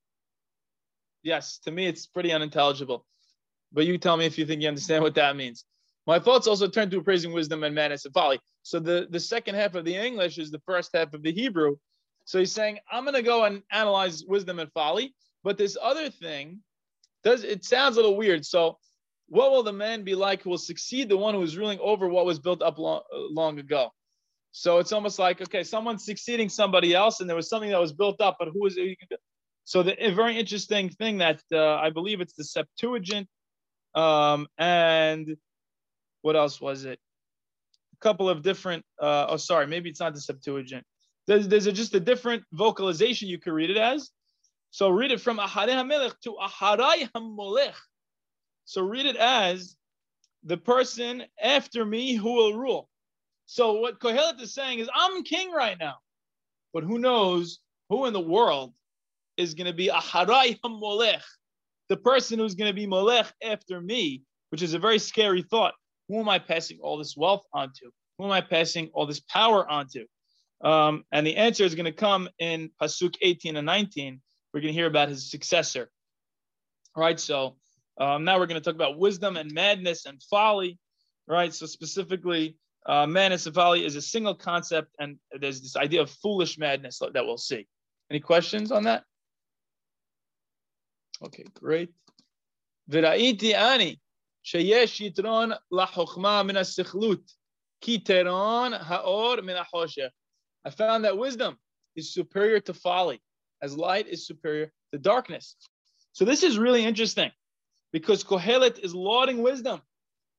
Yes, to me it's pretty unintelligible. But you tell me if you think you understand what that means. My thoughts also turn to praising wisdom and madness and folly. So the, the second half of the English is the first half of the Hebrew. So he's saying, I'm going to go and analyze wisdom and folly. But this other thing does it sounds a little weird. So what will the man be like who will succeed the one who is ruling over what was built up long, long ago? So it's almost like, okay, someone's succeeding somebody else, and there was something that was built up, but who is it? So the a very interesting thing that uh, I believe it's the Septuagint, um, and what else was it? A couple of different. Uh, oh, sorry, maybe it's not the Septuagint. There's, there's a, just a different vocalization you can read it as. So read it from Aharei HaMelech to Aharai HaMolech. So read it as the person after me who will rule. So what Kohelet is saying is, I'm king right now. But who knows who in the world is going to be Aharai HaMolech, the person who's going to be Molech after me, which is a very scary thought. Who am I passing all this wealth onto? Who am I passing all this power onto? Um, and the answer is going to come in Pasuk 18 and 19. We're going to hear about his successor. All right, so um, now we're going to talk about wisdom and madness and folly. Right, so specifically, uh, madness and folly is a single concept, and there's this idea of foolish madness that we'll see. Any questions on that? Okay, great. וראיתי אני שיש יתרון לחוכמה מן הסכלות, כי תרון האור מן החושך. I found that wisdom is superior to folly, as light is superior to darkness. So this is really interesting because Kohelet is lauding wisdom.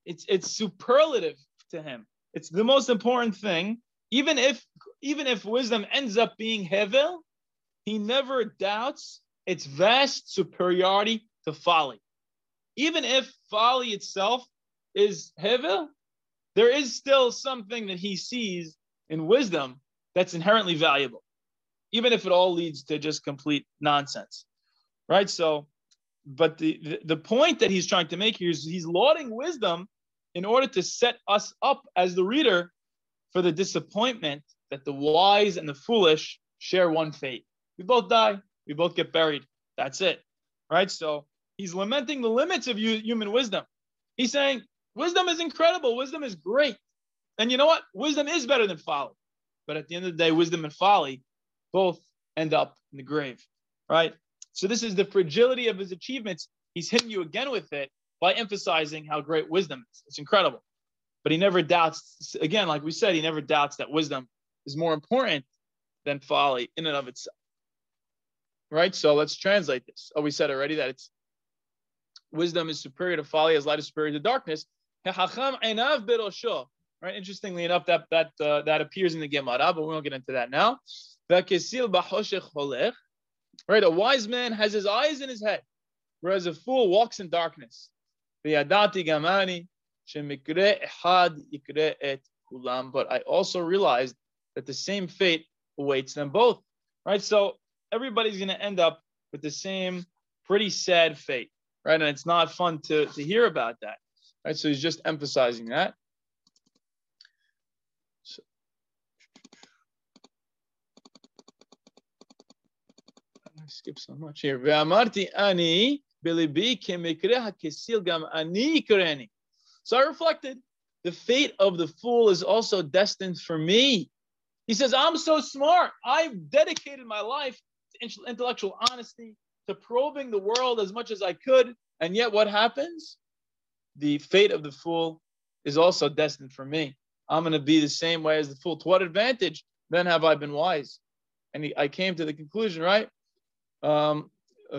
It's, it's superlative to him. It's the most important thing. Even if even if wisdom ends up being Hevel, he never doubts its vast superiority to folly. Even if folly itself is Hevel, there is still something that he sees in wisdom that's inherently valuable, even if it all leads to just complete nonsense. Right? So, but the, the, the point that he's trying to make here is he's lauding wisdom in order to set us up as the reader for the disappointment that the wise and the foolish share one fate. We both die, we both get buried. That's it. Right? So he's lamenting the limits of human wisdom. He's saying, wisdom is incredible, wisdom is great. And you know what? Wisdom is better than folly. But at the end of the day, wisdom and folly both end up in the grave, right? So this is the fragility of his achievements. He's hitting you again with it by emphasizing how great wisdom is. It's incredible. But he never doubts, again, like we said, he never doubts that wisdom is more important than folly in and of itself. Right? So let's translate this. Oh, we said already that it's wisdom is superior to folly as light is superior to darkness. Right? Interestingly enough, that that uh, that appears in the Gemara, but we won't get into that now. Right? A wise man has his eyes in his head, whereas a fool walks in darkness. gamani But I also realized that the same fate awaits them both. Right? So everybody's going to end up with the same pretty sad fate. Right? And it's not fun to, to hear about that. Right? So he's just emphasizing that. I skip so much here. Ani gam ani. So I reflected. The fate of the fool is also destined for me. He says, I'm so smart. I've dedicated my life to intellectual honesty, to probing the world as much as I could. And yet, what happens? The fate of the fool is also destined for me. I'm going to be the same way as the fool. To what advantage then have I been wise? And he, I came to the conclusion, right? Um,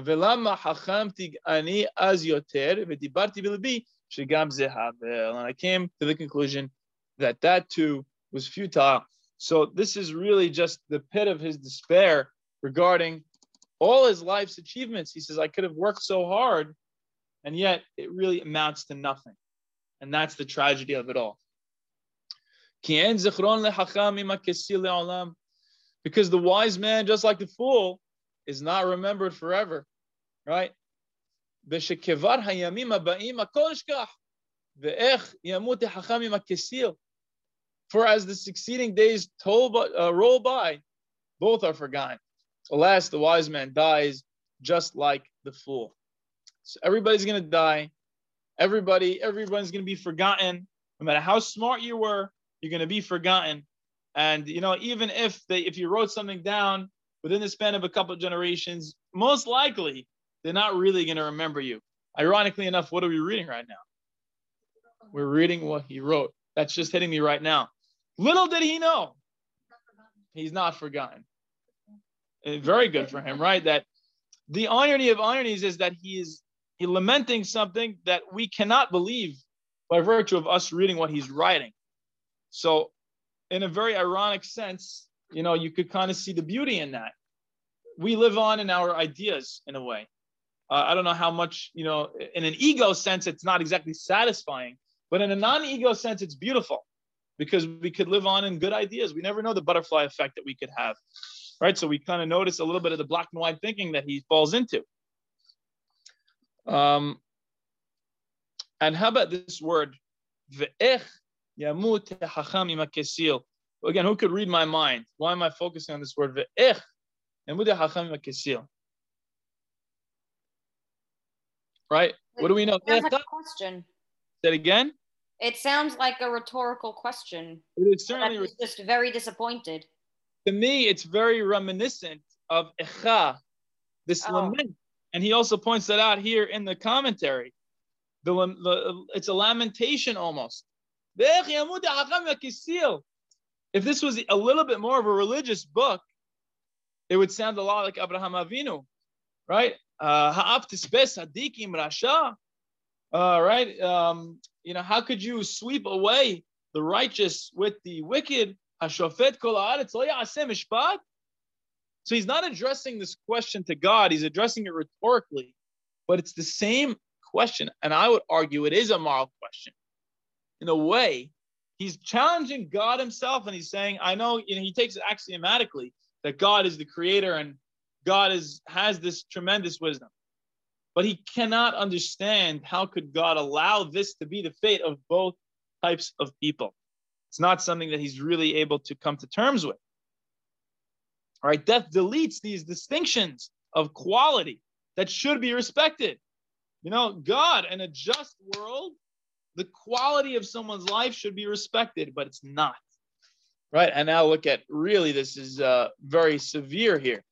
ולמה חכמתי אני אז יותר ודיברתי בלבי שגם זה הבל. And I came to the conclusion that that too was futile. So this is really just the pit of his despair regarding all his life's achievements. He says, I could have worked so hard, and yet it really amounts to nothing. And that's the tragedy of it all. Because the wise man, just like the fool, is not remembered forever, right? ושכבר הימים הבאים הכל נשכח, ואיך ימות החכם עם הכסיל. For as the succeeding days told, uh, roll by, both are forgotten. Alas, the wise man dies just like the fool. So everybody's going to die. Everybody, everyone's going to be forgotten. No matter how smart you were, you're going to be forgotten. And you know, even if they, if you wrote something down within the span of a couple of generations, most likely they're not really going to remember you. Ironically enough, what are we reading right now? We're reading what he wrote. That's just hitting me right now. Little did he know, he's not forgotten. And very good for him, right? That the irony of ironies is that he is he lamenting something that we cannot believe by virtue of us reading what he's writing. So, in a very ironic sense, you know, you could kind of see the beauty in that. We live on in our ideas in a way. Uh, I don't know how much, you know, in an ego sense, it's not exactly satisfying, but in a non ego sense, it's beautiful because we could live on in good ideas. We never know the butterfly effect that we could have, right? So we kind of notice a little bit of the black and white thinking that he falls into. Um, and how about this word, ve'ech yamut hacham imakesil? Again, who could read my mind? Why am I focusing on this word ve'ech? Right? What do we know? Sounds like a question. Say it again. It sounds like a rhetorical question. It is certainly I'm just very disappointed. to me, it's very reminiscent of Echa, this Oh. lament. And he also points that out here in the commentary. The, the it's a lamentation almost. If this was a little bit more of a religious book, it would sound a lot like Abraham Avinu, right? Uh, Ha'af tispes hadikim rasha. Uh, right? Um, you know, how could you sweep away the righteous with the wicked? Hashofet kol mishpat? So he's not addressing this question to God, he's addressing it rhetorically, but it's the same question. And I would argue it is a moral question. In a way, he's challenging God himself and he's saying, I know, you know, he takes it axiomatically that God is the creator and God is has this tremendous wisdom. But he cannot understand how could God allow this to be the fate of both types of people. It's not something that he's really able to come to terms with. All right, death deletes these distinctions of quality that should be respected. You know, God in a just world, the quality of someone's life should be respected, but it's not. Right, and now look at really this is uh, very severe here.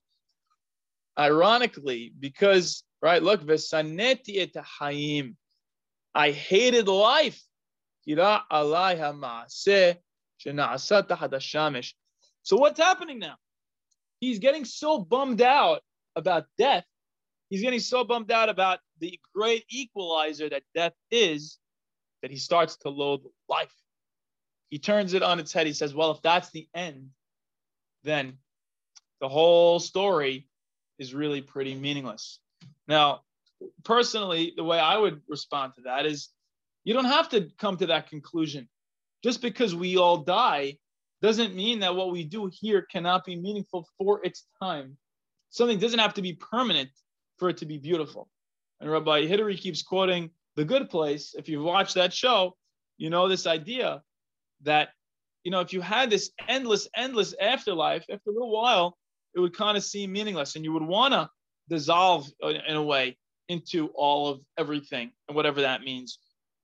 Ironically, because right, look, hayim, I hated life. So what's happening now? He's getting so bummed out about death. He's getting so bummed out about the great equalizer that death is that he starts to loathe life. He turns it on its head. He says, Well, if that's the end, then the whole story is really pretty meaningless. Now, personally, the way I would respond to that is you don't have to come to that conclusion. Just because we all die doesn't mean that what we do here cannot be meaningful for its time. Something doesn't have to be permanent for it to be beautiful. And Rabbi Hidari keeps quoting The Good Place. If you've watched that show, you know this idea that, you know, if you had this endless, endless afterlife, after a little while, it would kind of seem meaningless and you would want to dissolve in a way into all of everything and whatever that means.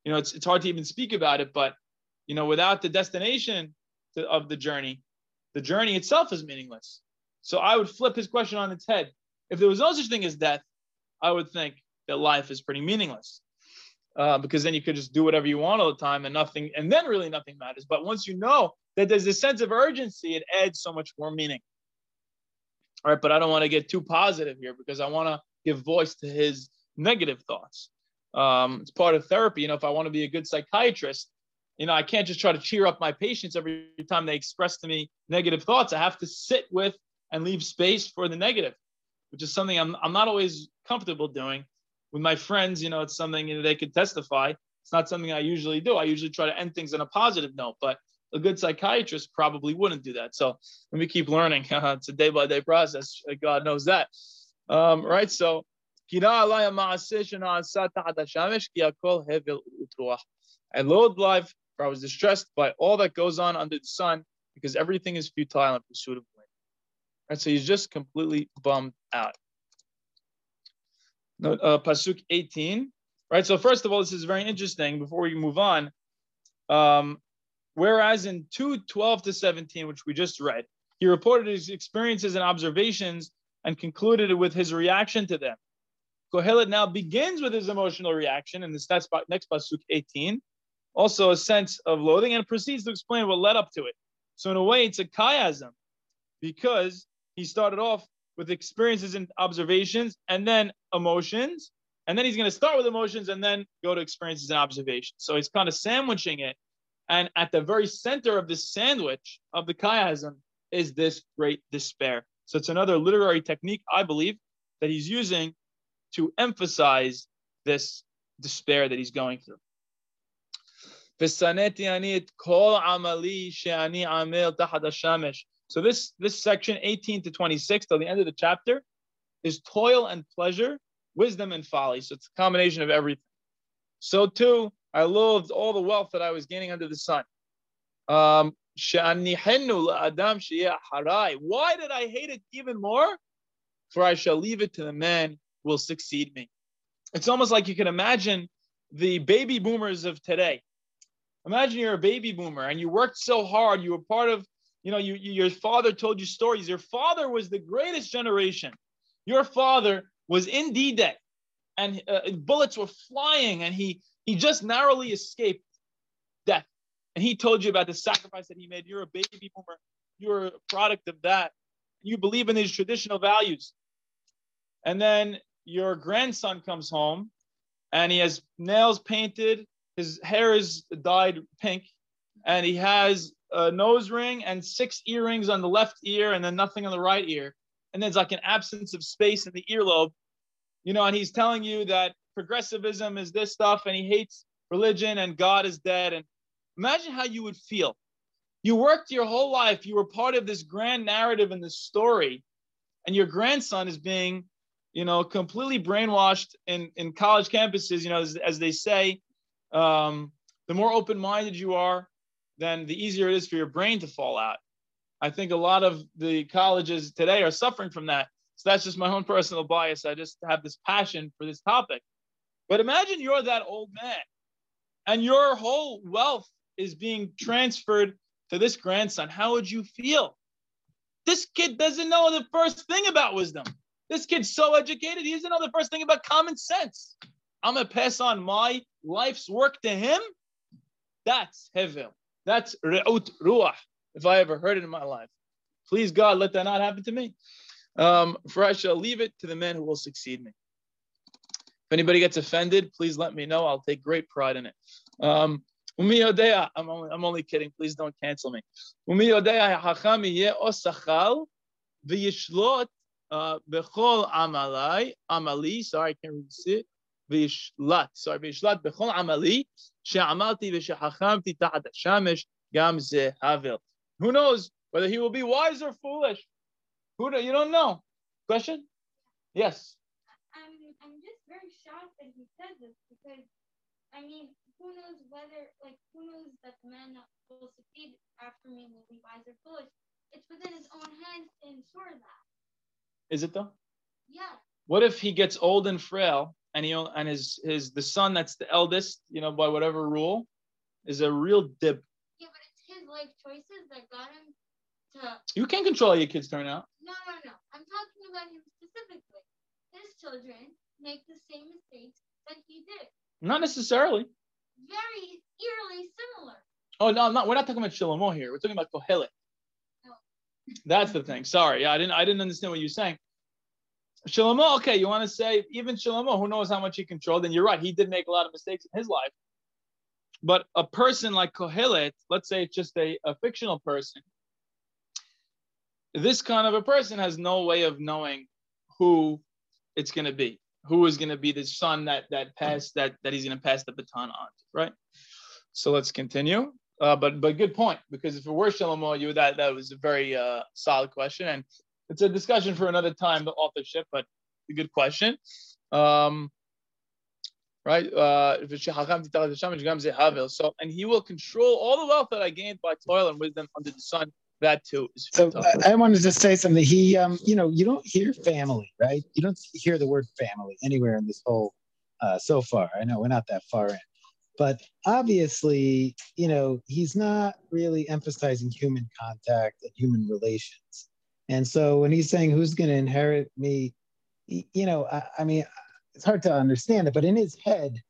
You know, it's, it's hard to even speak about it, but, you know, without the destination to, of the journey, the journey itself is meaningless. So I would flip his question on its head. If there was no such thing as death, I would think that life is pretty meaningless. Uh, because then you could just do whatever you want all the time and nothing, and then really nothing matters. But once you know that there's a sense of urgency, it adds so much more meaning. All right, but I don't want to get too positive here because I want to give voice to his negative thoughts. Um, it's part of therapy. You know, if I want to be a good psychiatrist, you know, I can't just try to cheer up my patients every time they express to me negative thoughts. I have to sit with and leave space for the negative, which is something I'm, I'm not always comfortable doing. With my friends, you know, it's something you know, they could testify. It's not something I usually do. I usually try to end things on a positive note, but a good psychiatrist probably wouldn't do that. So let me keep learning. (laughs) it's a day by day process. God knows that. Um, right? So, I loathed life, for I was distressed by all that goes on under the sun because everything is futile in pursuit of wind. Right? So he's just completely bummed out. Uh, Pasuk 18. Right. So first of all, this is very interesting. Before we move on, um, whereas in 2 12 to 17, which we just read, he reported his experiences and observations and concluded with his reaction to them. Kohelet now begins with his emotional reaction in this next, next pasuk 18, also a sense of loathing, and proceeds to explain what led up to it. So in a way, it's a chiasm because he started off with experiences and observations, and then emotions, and then he's going to start with emotions and then go to experiences and observations. So he's kind of sandwiching it, and at the very center of this sandwich of the chiasm is this great despair. So it's another literary technique, I believe, that he's using to emphasize this despair that he's going through. So this, this section 18 to 26, till the end of the chapter, is toil and pleasure, wisdom and folly. So it's a combination of everything. So too, I loathed all the wealth that I was gaining under the sun. Um, why did I hate it even more? For I shall leave it to the man who will succeed me. It's almost like you can imagine the baby boomers of today. Imagine you're a baby boomer and you worked so hard. You were part of, you know, you, your father told you stories. Your father was the greatest generation. Your father was in D-Day and uh, bullets were flying and he he just narrowly escaped death. And he told you about the sacrifice that he made. You're a baby boomer. You're a product of that. You believe in these traditional values. And then your grandson comes home and he has nails painted, his hair is dyed pink, and he has a nose ring and six earrings on the left ear and then nothing on the right ear. And there's like an absence of space in the earlobe, you know, and he's telling you that progressivism is this stuff and he hates religion and God is dead. And imagine how you would feel. You worked your whole life, you were part of this grand narrative and this story, and your grandson is being you know, completely brainwashed in, in college campuses, you know, as, as they say, um, the more open minded you are, then the easier it is for your brain to fall out. I think a lot of the colleges today are suffering from that. So that's just my own (laughs) personal bias. I just have this passion for this topic. But imagine you're that old man and your whole wealth is being transferred to this grandson. How would you feel? This kid doesn't know the first thing about wisdom. This kid's so educated, he doesn't know the first thing about common sense. I'm going to pass on my life's work to him. That's Hevel. That's Re'ut Ruach, if I ever heard it in my life. Please, God, let that not happen to me. Um, for I shall leave it to the men who will succeed me. If anybody gets offended, please let me know. I'll take great pride in it. Um, I'm only, I'm only kidding. Please don't cancel me. Amali, sorry, I can't read it. Vishlat, sorry, bechol amali, she'amalti v'shehachamti tahat shamesh gam ze havil. Who knows whether he will be wise or foolish? Who do, you don't know? Question? Yes. I'm, I'm just very shocked that he said this because, I mean, who knows whether, like, who knows that the man will succeed after me will be wise or foolish? It's within his own hands to ensure that. Is it though? Yeah. What if he gets old and frail and he and his his the son that's the eldest, you know, by whatever rule, is a real dip. Yeah, but it's his life choices that got him to. You can't control how your kids turn out. No, no, no. I'm talking about him specifically. His children make the same mistakes that he did. Not necessarily. Very eerily similar. Oh no, I'm not. We're not talking about Shlomo here. We're talking about Kohelet. Oh. That's the thing. Sorry, yeah, I didn't I didn't understand what you were saying. Shlomo, okay, you want to say even Shlomo, who knows how much he controlled? And you're right, he did make a lot of mistakes in his life. But a person like Kohelet, let's say it's just a, a fictional person, this kind of a person has no way of knowing who it's going to be, who is going to be the son that that pass that that he's going to pass the baton on, right? So let's continue. Uh, but but good point because if it were Shlomo, you that that was a very uh, solid question, and it's a discussion for another time, the authorship, but a good question. Um, right? Uh, so and he will control all the wealth that I gained by toil and wisdom under the sun. That too is so. I, I wanted to say something. He, um, you know, you don't hear family, right? You don't hear the word family anywhere in this whole uh, so far. I know we're not that far in. But obviously, you know, he's not really emphasizing human contact and human relations. And so when he's saying who's going to inherit me, you know, I, I mean, it's hard to understand it, but in his head,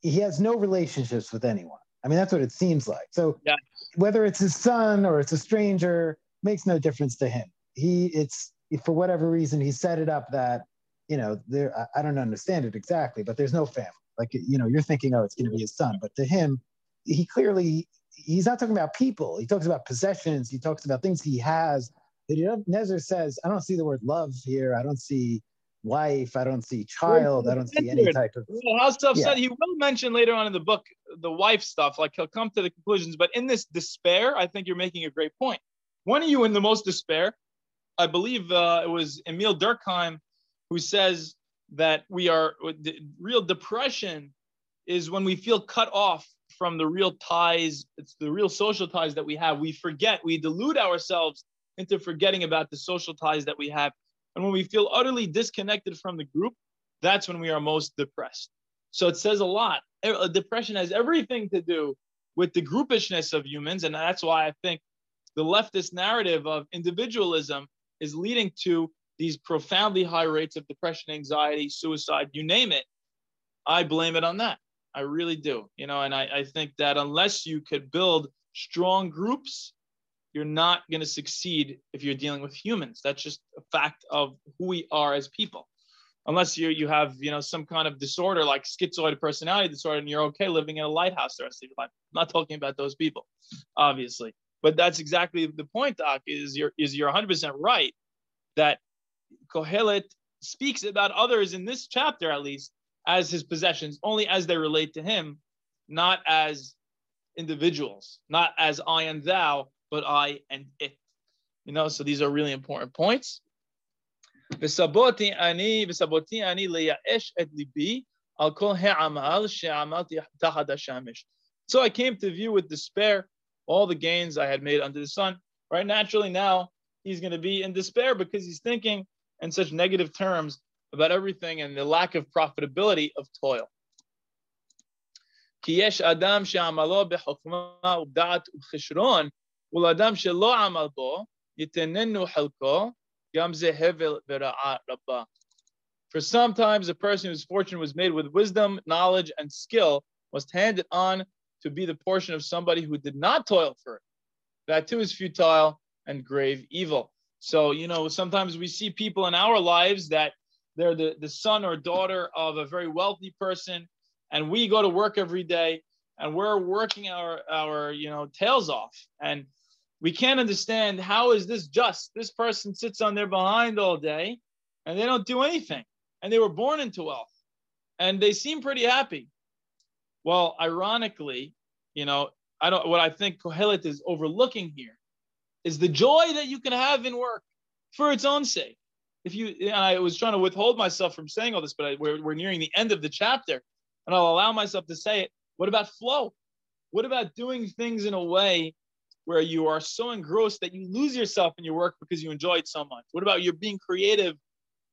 he has no relationships with anyone. I mean, that's what it seems like. So yeah. whether it's his son or it's a stranger, makes no difference to him. He, it's for whatever reason, he set it up that, you know, there, I don't understand it exactly, but there's no family. Like, you know, you're thinking, oh, it's going to be his son. But to him, he clearly he's not talking about people. He talks about possessions. He talks about things he has. Nezer says, I don't see the word love here. I don't see wife. I don't see child. I don't see any type of. Well, how stuff yeah. said he will mention later on in the book the wife stuff. Like he'll come to the conclusions. But in this despair, I think you're making a great point. One of you in the most despair, I believe uh, it was Emil Durkheim, who says that we are real depression is when we feel cut off from the real ties, it's the real social ties that we have. We forget, we delude ourselves into forgetting about the social ties that we have. And when we feel utterly disconnected from the group, that's when we are most depressed. So it says a lot. Uh, depression has everything to do with the groupishness of humans. And that's why I think the leftist narrative of individualism is leading to these profoundly high rates of depression, anxiety, suicide, you name it. I blame it on that. I really do. You know, and I, I think that unless you could build strong groups, you're not going to succeed if you're dealing with humans. That's just a fact of who we are as people. Unless you you have you know some kind of disorder like schizoid personality disorder, and you're okay living in a lighthouse the rest of your life. I'm not talking about those people, obviously. But that's exactly the point, Doc. Is you're is you're 100 percent right that Kohelet speaks about others in this chapter at least as his possessions, only as they relate to him, not as individuals, not as I and thou, but I and it. You know, so these are really important points. So I came to view with despair all the gains I had made under the sun. Right, naturally now he's going to be in despair because he's thinking in such negative terms about everything and the lack of profitability of toil. Ki yesh adam ולאדם שלא עמל בו, יתננו חלקו, גם זה הבל ורעה רבה. For sometimes a person whose fortune was made with wisdom, knowledge, and skill was handed on to be the portion of somebody who did not toil for it. That too is futile and grave evil. So, you know, sometimes we see people in our lives that they're the, the son or daughter of a very wealthy person, and we go to work every day and we're working our, our you know, tails off. And we can't understand how is this just? This person sits on their behind all day and they don't do anything. And they were born into wealth and they seem pretty happy. Well, ironically, you know, I don't what I think Kohelet is overlooking here is the joy that you can have in work for its own sake. If you, I was trying to withhold myself from saying all this, but I, we're, we're nearing the end of the chapter, and I'll allow myself to say it. What about flow? What about doing things in a way where you are so engrossed that you lose yourself in your work because you enjoy it so much? What about you're being creative,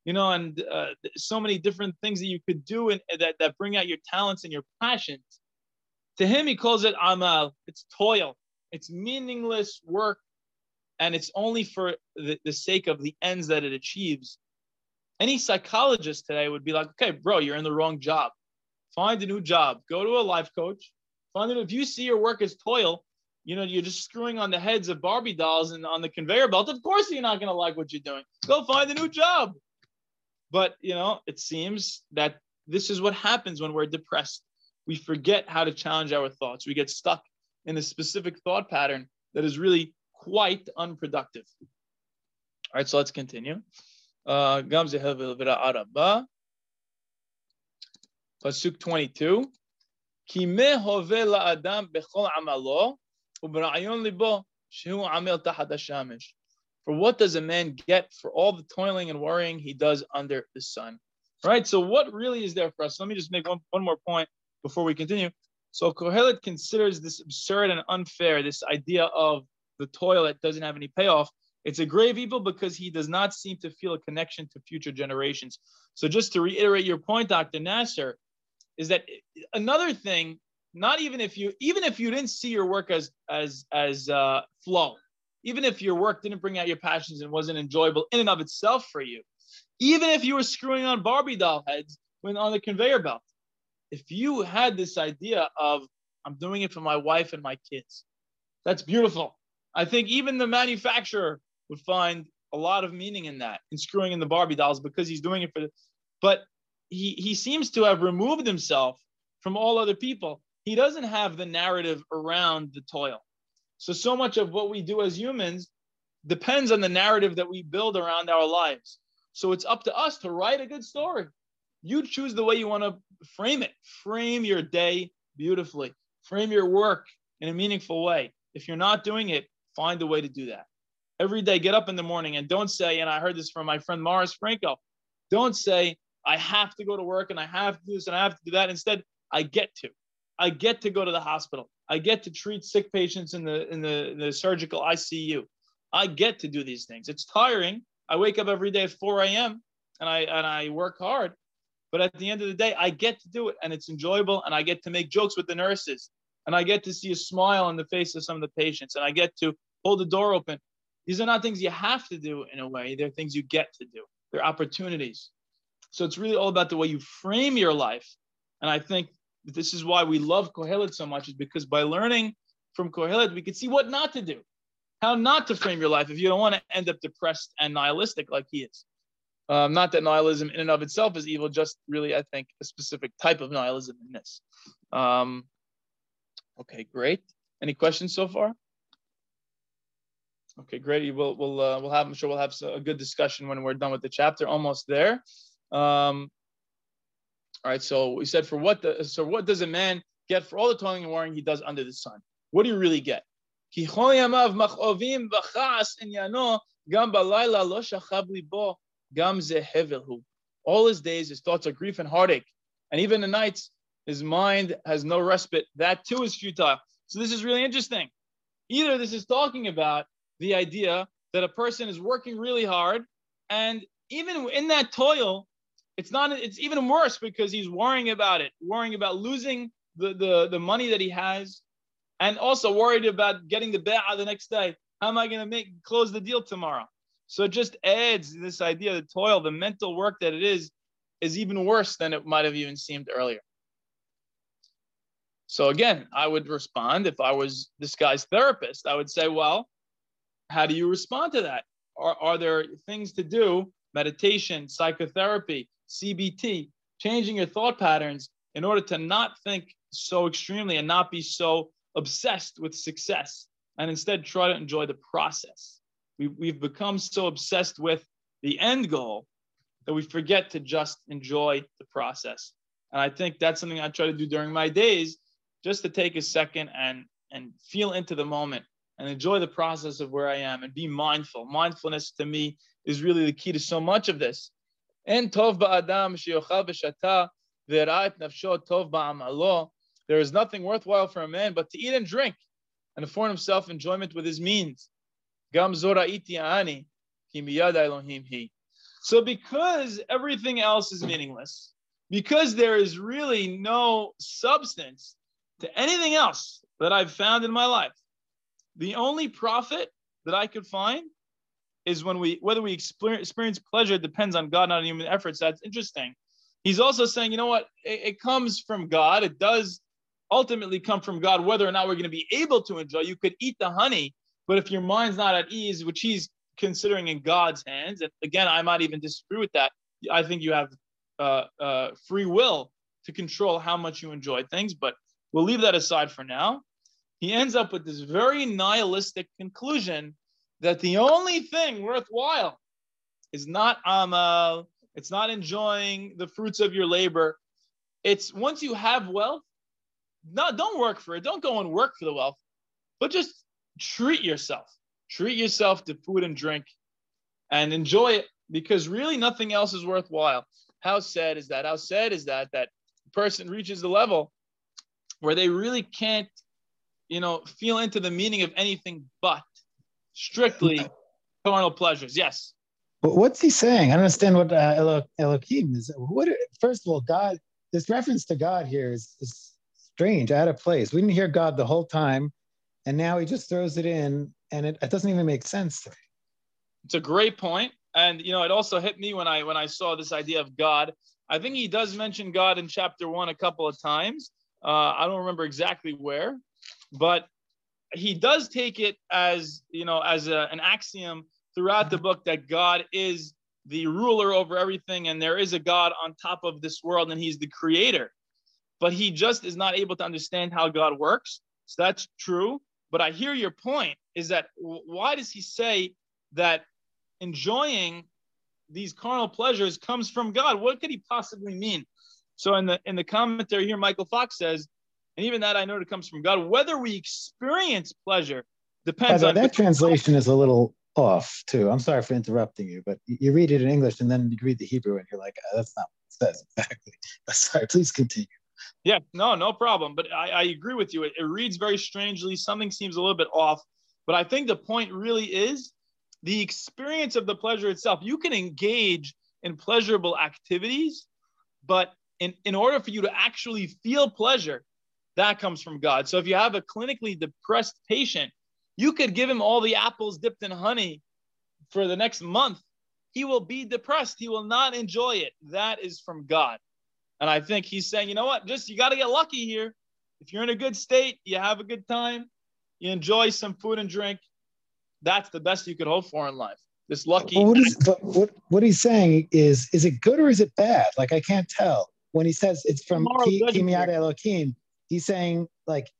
you know, and uh, so many different things that you could do and that, that bring out your talents and your passions? To him, he calls it amal. It's toil. It's meaningless work and it's only for the, the sake of the ends that it achieves. Any psychologist today would be like, okay, bro, you're in the wrong job. Find a new job. Go to a life coach. Find it. If you see your work as toil, you know, you're just screwing on the heads of Barbie dolls and on the conveyor belt. Of course, you're not going to like what you're doing. Go find a new job. But, you know, it seems that this is what happens when we're depressed. We forget how to challenge our thoughts. We get stuck in a specific thought pattern that is really quite unproductive. All right, so let's continue. Uh, Gamze uh, Araba, Pasuk 22. Ki adam bechol amalo for what does a man get for all the toiling and worrying he does under the sun? Right? So, what really is there for us? Let me just make one, one more point before we continue. So, Kohelet considers this absurd and unfair, this idea of the toil that doesn't have any payoff. It's a grave evil because he does not seem to feel a connection to future generations. So, just to reiterate your point, Dr. Nasser, is that another thing not even if you even if you didn't see your work as as as uh, flow, even if your work didn't bring out your passions and wasn't enjoyable in and of itself for you, even if you were screwing on Barbie doll heads when on the conveyor belt, if you had this idea of I'm doing it for my wife and my kids, that's beautiful. I think even the manufacturer would find a lot of meaning in that, in screwing in the Barbie dolls because he's doing it for the, but he, he seems to have removed himself from all other people. He doesn't have the narrative around the toil. So, so much of what we do as humans depends on the narrative that we build around our lives. So, it's up to us to write a good story. You choose the way you want to frame it. Frame your day beautifully, frame your work in a meaningful way. If you're not doing it, find a way to do that. Every day, get up in the morning and don't say, and I heard this from my friend Morris Franco, don't say, I have to go to work and I have to do this and I have to do that. Instead, I get to. I get to go to the hospital. I get to treat sick patients in the in the, the surgical ICU. I get to do these things. It's tiring. I wake up every day at 4 a.m. and I and I work hard. But at the end of the day, I get to do it and it's enjoyable and I get to make jokes with the nurses and I get to see a smile on the face of some of the patients and I get to hold the door open. These are not things you have to do in a way, they're things you get to do. They're opportunities. So it's really all about the way you frame your life. And I think this is why we love Kohelet so much, is because by learning from Kohelet, we can see what not to do, how not to frame your life if you don't want to end up depressed and nihilistic like he is. Um, not that nihilism in and of itself is evil, just really, I think, a specific type of nihilism in this. Um, okay, great. Any questions so far? Okay, great. We'll we'll uh, we'll have. I'm sure we'll have a good discussion when we're done with the chapter. Almost there. Um, all right, so we said for what the so what does a man get for all the toiling and worrying he does under the sun? What do you really get? All his days, his thoughts are grief and heartache. And even the nights, his mind has no respite. That too is futile. So this is really interesting. Either this is talking about the idea that a person is working really hard, and even in that toil, it's not. It's even worse because he's worrying about it, worrying about losing the the, the money that he has, and also worried about getting the be'ah the next day. How am I going to make close the deal tomorrow? So it just adds this idea of the toil, the mental work that it is, is even worse than it might have even seemed earlier. So again, I would respond if I was this guy's therapist. I would say, well, how do you respond to that? Are, are there things to do? Meditation, psychotherapy, CBT, changing your thought patterns in order to not think so extremely and not be so obsessed with success and instead try to enjoy the process. We, we've become so obsessed with the end goal that we forget to just enjoy the process. And I think that's something I try to do during my days, just to take a second and, and feel into the moment and enjoy the process of where I am and be mindful. Mindfulness to me is really the key to so much of this. And tov ba'adam sheyochal v'shata v'ra'et nafsho tov ba'amalo. There is nothing worthwhile for a man but to eat and drink and afford himself enjoyment with his means. Gam zora'iti ani ki miyad Elohim hi. So because everything else is meaningless, because there is really no substance to anything else that I've found in my life, the only profit that I could find is when we whether we experience pleasure depends on God, not on human efforts. That's interesting. He's also saying, you know what? It, it comes from God. It does ultimately come from God, whether or not we're going to be able to enjoy. You could eat the honey, but if your mind's not at ease, which he's considering in God's hands, and again, I might even disagree with that. I think you have uh, uh, free will to control how much you enjoy things, but we'll leave that aside for now. He ends up with this very nihilistic conclusion that the only thing worthwhile is not amal, it's not enjoying the fruits of your labor. It's once you have wealth, no, don't work for it. Don't go and work for the wealth, but just treat yourself. Treat yourself to food and drink and enjoy it because really nothing else is worthwhile. How sad is that? How sad is that that person reaches the level where they really can't, you know, feel into the meaning of anything but strictly carnal pleasures. Yes. What's he saying? I don't understand what uh, Elo- Elohim is. What? First of all, God. This reference to God here is, is strange, out of place. We didn't hear God the whole time, and now he just throws it in, and it, it doesn't even make sense to me. It's a great point, and you know, it also hit me when I when I saw this idea of God. I think he does mention God in chapter one a couple of times. Uh, I don't remember exactly where, but he does take it as you know as a, an axiom throughout the book that God is the ruler over everything and there is a God on top of this world and he's the creator. but he just is not able to understand how God works. So that's true. But I hear your point is that why does he say that enjoying these carnal pleasures comes from God? What could he possibly mean? So in the in the commentary here, Michael Fox says, and even that I know it comes from God. Whether we experience pleasure depends on that translation is a little off too. I'm sorry for interrupting you, but you read it in English and then you read the Hebrew and you're like, oh, that's not what it says (laughs) exactly. Sorry, please continue. Yeah, no, no problem. But I, I agree with you. It, it reads very strangely. Something seems a little bit off. But I think the point really is the experience of the pleasure itself. You can engage in pleasurable activities, but in, in order for you to actually feel pleasure, that comes from God. So if you have a clinically depressed patient, you could give him all the apples dipped in honey for the next month. He will be depressed. He will not enjoy it. That is from God. And I think he's saying, you know what? Just you got to get lucky here. If you're in a good state, you have a good time, you enjoy some food and drink. That's the best you could hope for in life. This lucky. Well, what, is, what, what he's saying is, is it good or is it bad? Like I can't tell. When he says it's from Ki, Elohim, he's saying like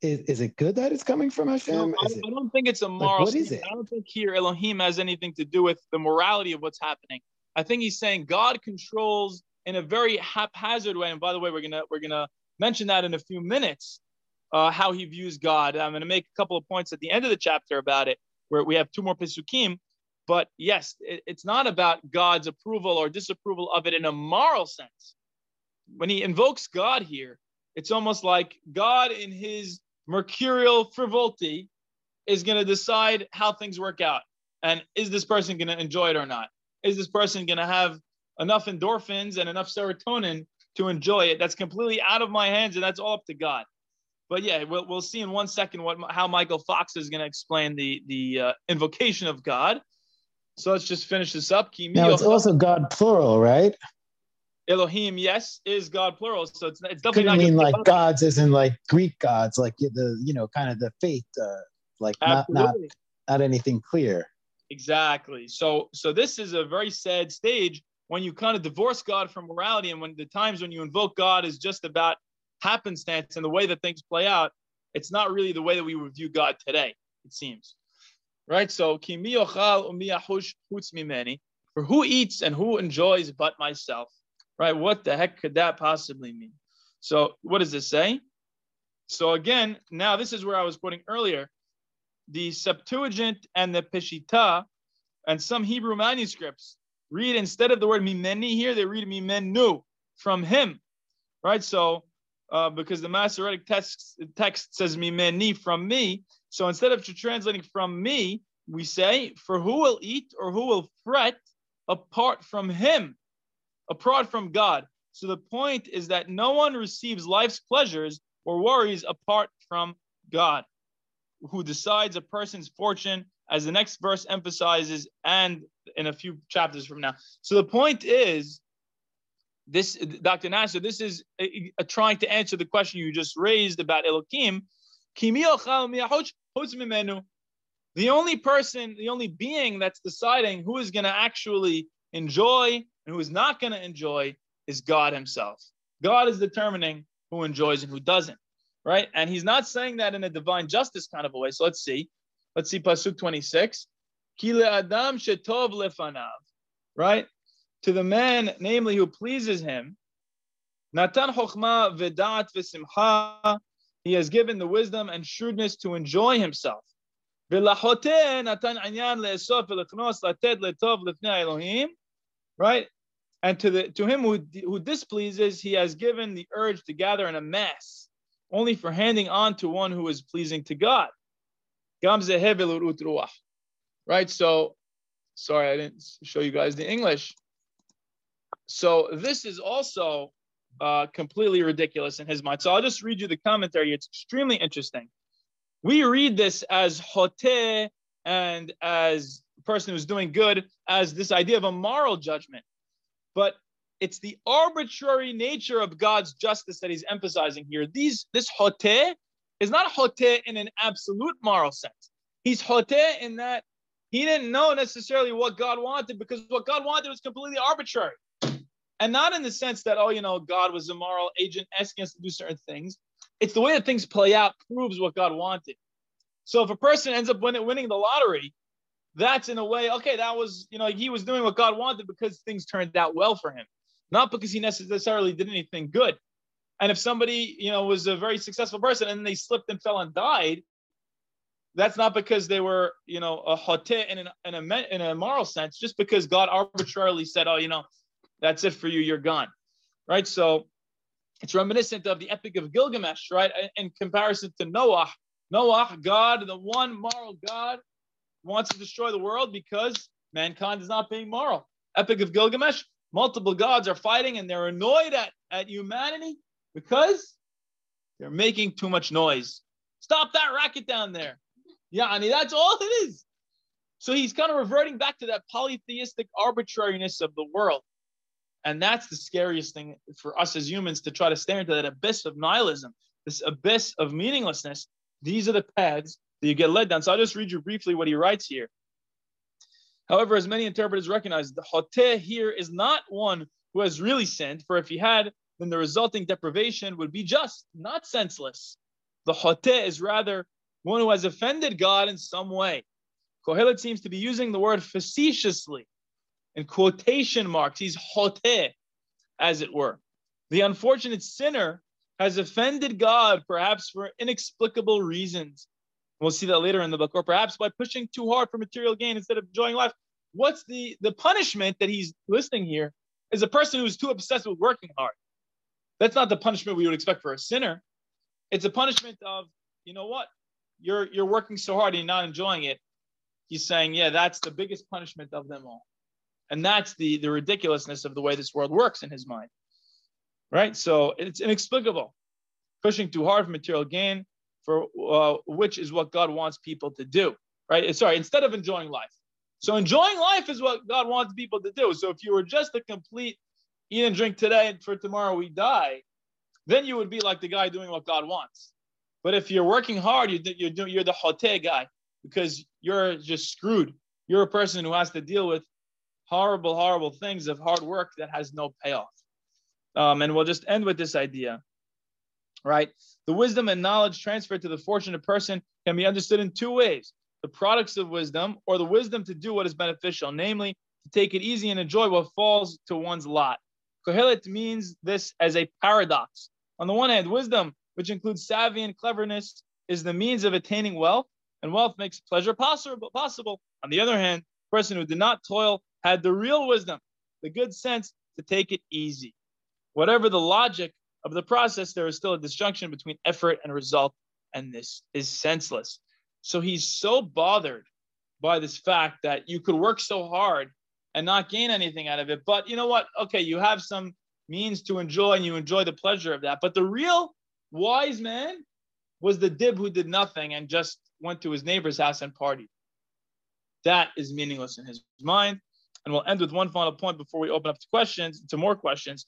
is, is it good that it's coming from Hashem? No, I, I, don't think it's a moral. Like, what is it? I don't think here Elohim has anything to do with the morality of what's happening. I think he's saying God controls in a very haphazard way. And by the way, we're gonna we're gonna mention that in a few minutes. Uh, how he views God. I'm going to make a couple of points at the end of the chapter about it, where we have two more pesukim. But yes, it, it's not about God's approval or disapproval of it in a moral sense. When he invokes God here, it's almost like God, in his mercurial frivolity, is going to decide how things work out. And is this person going to enjoy it or not? Is this person going to have enough endorphins and enough serotonin to enjoy it. That's completely out of my hands, and that's all up to God. But yeah, we'll, we'll see in one second what how Michael Fox is going to explain the the uh, invocation of God. So let's just finish this up. Now it's also God plural, right? Elohim, yes, is God plural. So it's, it's definitely Couldn't not mean like gods as in like Greek gods, like the you know kind of the faith, uh, like not not not anything clear. Exactly. So so this is a very sad stage when you kind of divorce God from morality and when the times when you invoke God is just about happenstance and the way that things play out, it's not really the way that we would view God today, it seems. Right? So, for who eats and who enjoys but myself? Right? What the heck could that possibly mean? So, what does this say? So, again, now this is where I was quoting earlier. The Septuagint and the Peshitta and some Hebrew manuscripts read instead of the word mimeni here, they read mimenu from him, right? So uh, because the Masoretic text, text says mimeni from me. So instead of translating from me, we say, for who will eat or who will fret apart from him, apart from God. So the point is that no one receives life's pleasures or worries apart from God, who decides a person's fortune, as the next verse emphasizes, and in a few chapters from now. So the point is, this Dr. Nasser, this is a, a trying to answer the question you just raised about Elohim. The only person, the only being that's deciding who is going to actually enjoy and who is not going to enjoy is God Himself. God is determining who enjoys and who doesn't, right? And He's not saying that in a divine justice kind of a way. So let's see. Let's see Pasuk 26. Adam shetov lefanav, right? To the man, namely, who pleases him, Natan chokma vedat v'simcha, he has given the wisdom and shrewdness to enjoy himself. Right? And to the to him who, who displeases, he has given the urge to gather in a mass, only for handing on to one who is pleasing to God. Right? So, sorry, I didn't show you guys the English. So this is also uh, completely ridiculous in his mind. So I'll just read you the commentary. It's extremely interesting. We read this as hote and as person who's doing good as this idea of a moral judgment. But it's the arbitrary nature of God's justice that he's emphasizing here. These this hote is not hote in an absolute moral sense. He's hote in that he didn't know necessarily what God wanted because what God wanted was completely arbitrary. And not in the sense that, oh, you know, God was a moral agent asking us to do certain things. It's the way that things play out proves what God wanted. So if a person ends up winning, winning the lottery, that's in a way, okay, that was, you know, he was doing what God wanted because things turned out well for him, not because he necessarily did anything good. And if somebody, you know, was a very successful person and they slipped and fell and died, that's not because they were, you know, a hoteh in, in, a, in a moral sense, just because God arbitrarily said, oh, you know, that's it for you, you're gone, right? So it's reminiscent of the Epic of Gilgamesh, right? In comparison to Noah, Noah, God, the one moral God, wants to destroy the world because mankind is not being moral. Epic of Gilgamesh, multiple gods are fighting and they're annoyed at, at humanity because they're making too much noise. Stop that racket down there. Yeah, I mean, that's all it is. So he's kind of reverting back to that polytheistic arbitrariness of the world. And that's the scariest thing for us as humans to try to stare into that abyss of nihilism, this abyss of meaninglessness. These are the paths that you get led down. So I'll just read you briefly what he writes here. However, as many interpreters recognize, the hoteh here is not one who has really sinned, for if he had, then the resulting deprivation would be just, not senseless. The hoteh is rather one who has offended God in some way. Kohelet seems to be using the word facetiously in quotation marks. He's hoteh, as it were. The unfortunate sinner has offended God, perhaps for inexplicable reasons. We'll see that later in the book, or perhaps by pushing too hard for material gain instead of enjoying life. What's the, the punishment that he's listing here is a person who's too obsessed with working hard. That's not the punishment we would expect for a sinner. It's a punishment of, you know what? You're you're working so hard and you're not enjoying it. He's saying, yeah, that's the biggest punishment of them all. And that's the, the ridiculousness of the way this world works in his mind. Right? So it's inexplicable. Pushing too hard for material gain, for uh, which is what God wants people to do. Right? Sorry, instead of enjoying life. So enjoying life is what God wants people to do. So if you were just a complete eat and drink today and for tomorrow we die, then you would be like the guy doing what God wants. But if you're working hard, you're, you're, doing, you're the hoteh guy because you're just screwed. You're a person who has to deal with horrible, horrible things of hard work that has no payoff. Um, and we'll just end with this idea, right? The wisdom and knowledge transferred to the fortunate person can be understood in two ways the products of wisdom or the wisdom to do what is beneficial, namely to take it easy and enjoy what falls to one's lot. Kohelet means this as a paradox. On the one hand, wisdom, which includes savvy and cleverness, is the means of attaining wealth, and wealth makes pleasure possible. possible. On the other hand, the person who did not toil had the real wisdom, the good sense to take it easy. Whatever the logic of the process, there is still a disjunction between effort and result, and this is senseless. So he's so bothered by this fact that you could work so hard and not gain anything out of it. But you know what? Okay, you have some means to enjoy and you enjoy the pleasure of that. But the real wise man was the dib who did nothing and just went to his neighbor's house and partied. That is meaningless in his mind. And we'll end with one final point before we open up to questions, to more questions.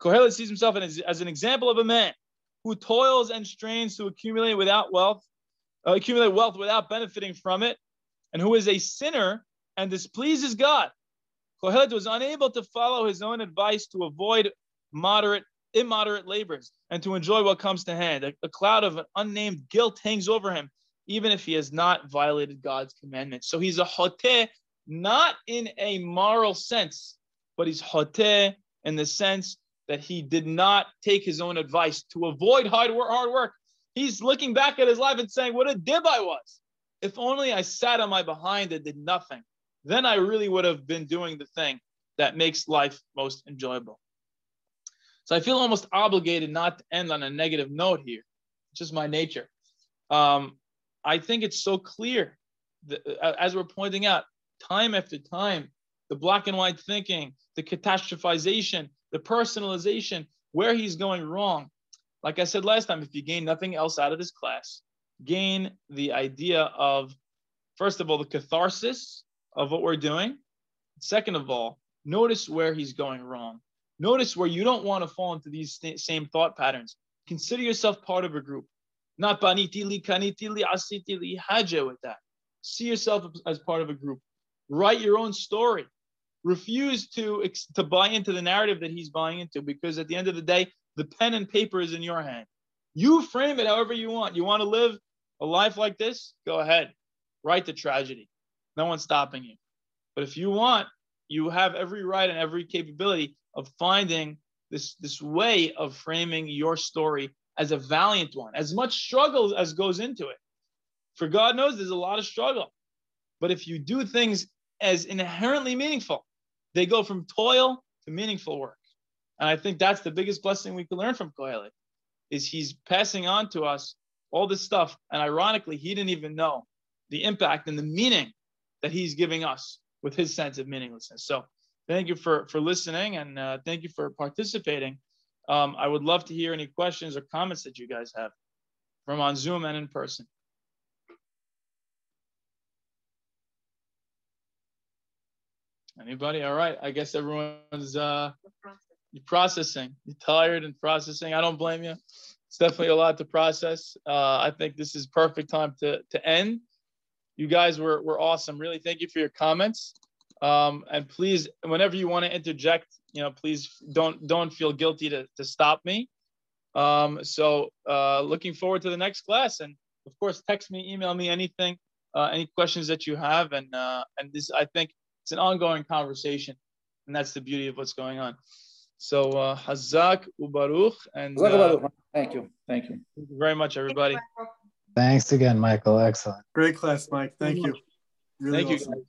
Kohelet sees himself as, as an example of a man who toils and strains to accumulate without wealth, uh, accumulate wealth without benefiting from it, and who is a sinner and displeases God. Kohelet was unable to follow his own advice to avoid moderate, immoderate labors and to enjoy what comes to hand. A, a cloud of unnamed guilt hangs over him, even if he has not violated God's commandments. So he's a hoteh not in a moral sense, but he's hoteh in the sense that he did not take his own advice to avoid hard work, hard work. He's looking back at his life and saying, What a dib I was. If only I sat on my behind and did nothing, then I really would have been doing the thing that makes life most enjoyable. So I feel almost obligated not to end on a negative note here. It's just my nature. Um, I think it's so clear, that, as we're pointing out, time after time, the black and white thinking, the catastrophization, the personalization, where he's going wrong. Like I said last time, if you gain nothing else out of this class, gain the idea of, first of all, the catharsis of what we're doing. Second of all, notice where he's going wrong. Notice where you don't want to fall into these same thought patterns. Consider yourself part of a group. Not baniti li asitili, li haja with that. See yourself as part of a group. Write your own story. Refuse to to buy into the narrative that he's buying into because at the end of the day, the pen and paper is in your hand. You frame it however you want. You want to live a life like this? Go ahead. Write the tragedy. No one's stopping you. But if you want, you have every right and every capability of finding this, this way of framing your story as a valiant one, as much struggle as goes into it. For God knows there's a lot of struggle. But if you do things as inherently meaningful, they go from toil to meaningful work. And I think that's the biggest blessing we can learn from Kohelet is he's passing on to us all this stuff. And ironically, he didn't even know the impact and the meaning that he's giving us with his sense of meaninglessness. So thank you for, for listening and uh, thank you for participating. Um, I would love to hear any questions or comments that you guys have from on Zoom and in person. Anybody? All right. I guess everyone's uh, you're processing. You're tired and processing. I don't blame you. It's definitely a lot to process. Uh, I think this is perfect time to to end. You guys were were awesome. Really, thank you for your comments. Um, and please, whenever you want to interject, you know, please don't don't feel guilty to to stop me. Um, so uh, looking forward to the next class, and of course, text me, email me anything, uh, any questions that you have, and uh, and this I think it's an ongoing conversation, and that's the beauty of what's going on. So uh, Hazak Ubaruch and uh, thank you, thank you. Thank you very much, everybody. Thanks again, Michael. Excellent. Great class, Mike. Thank you. Really Thank awesome. you.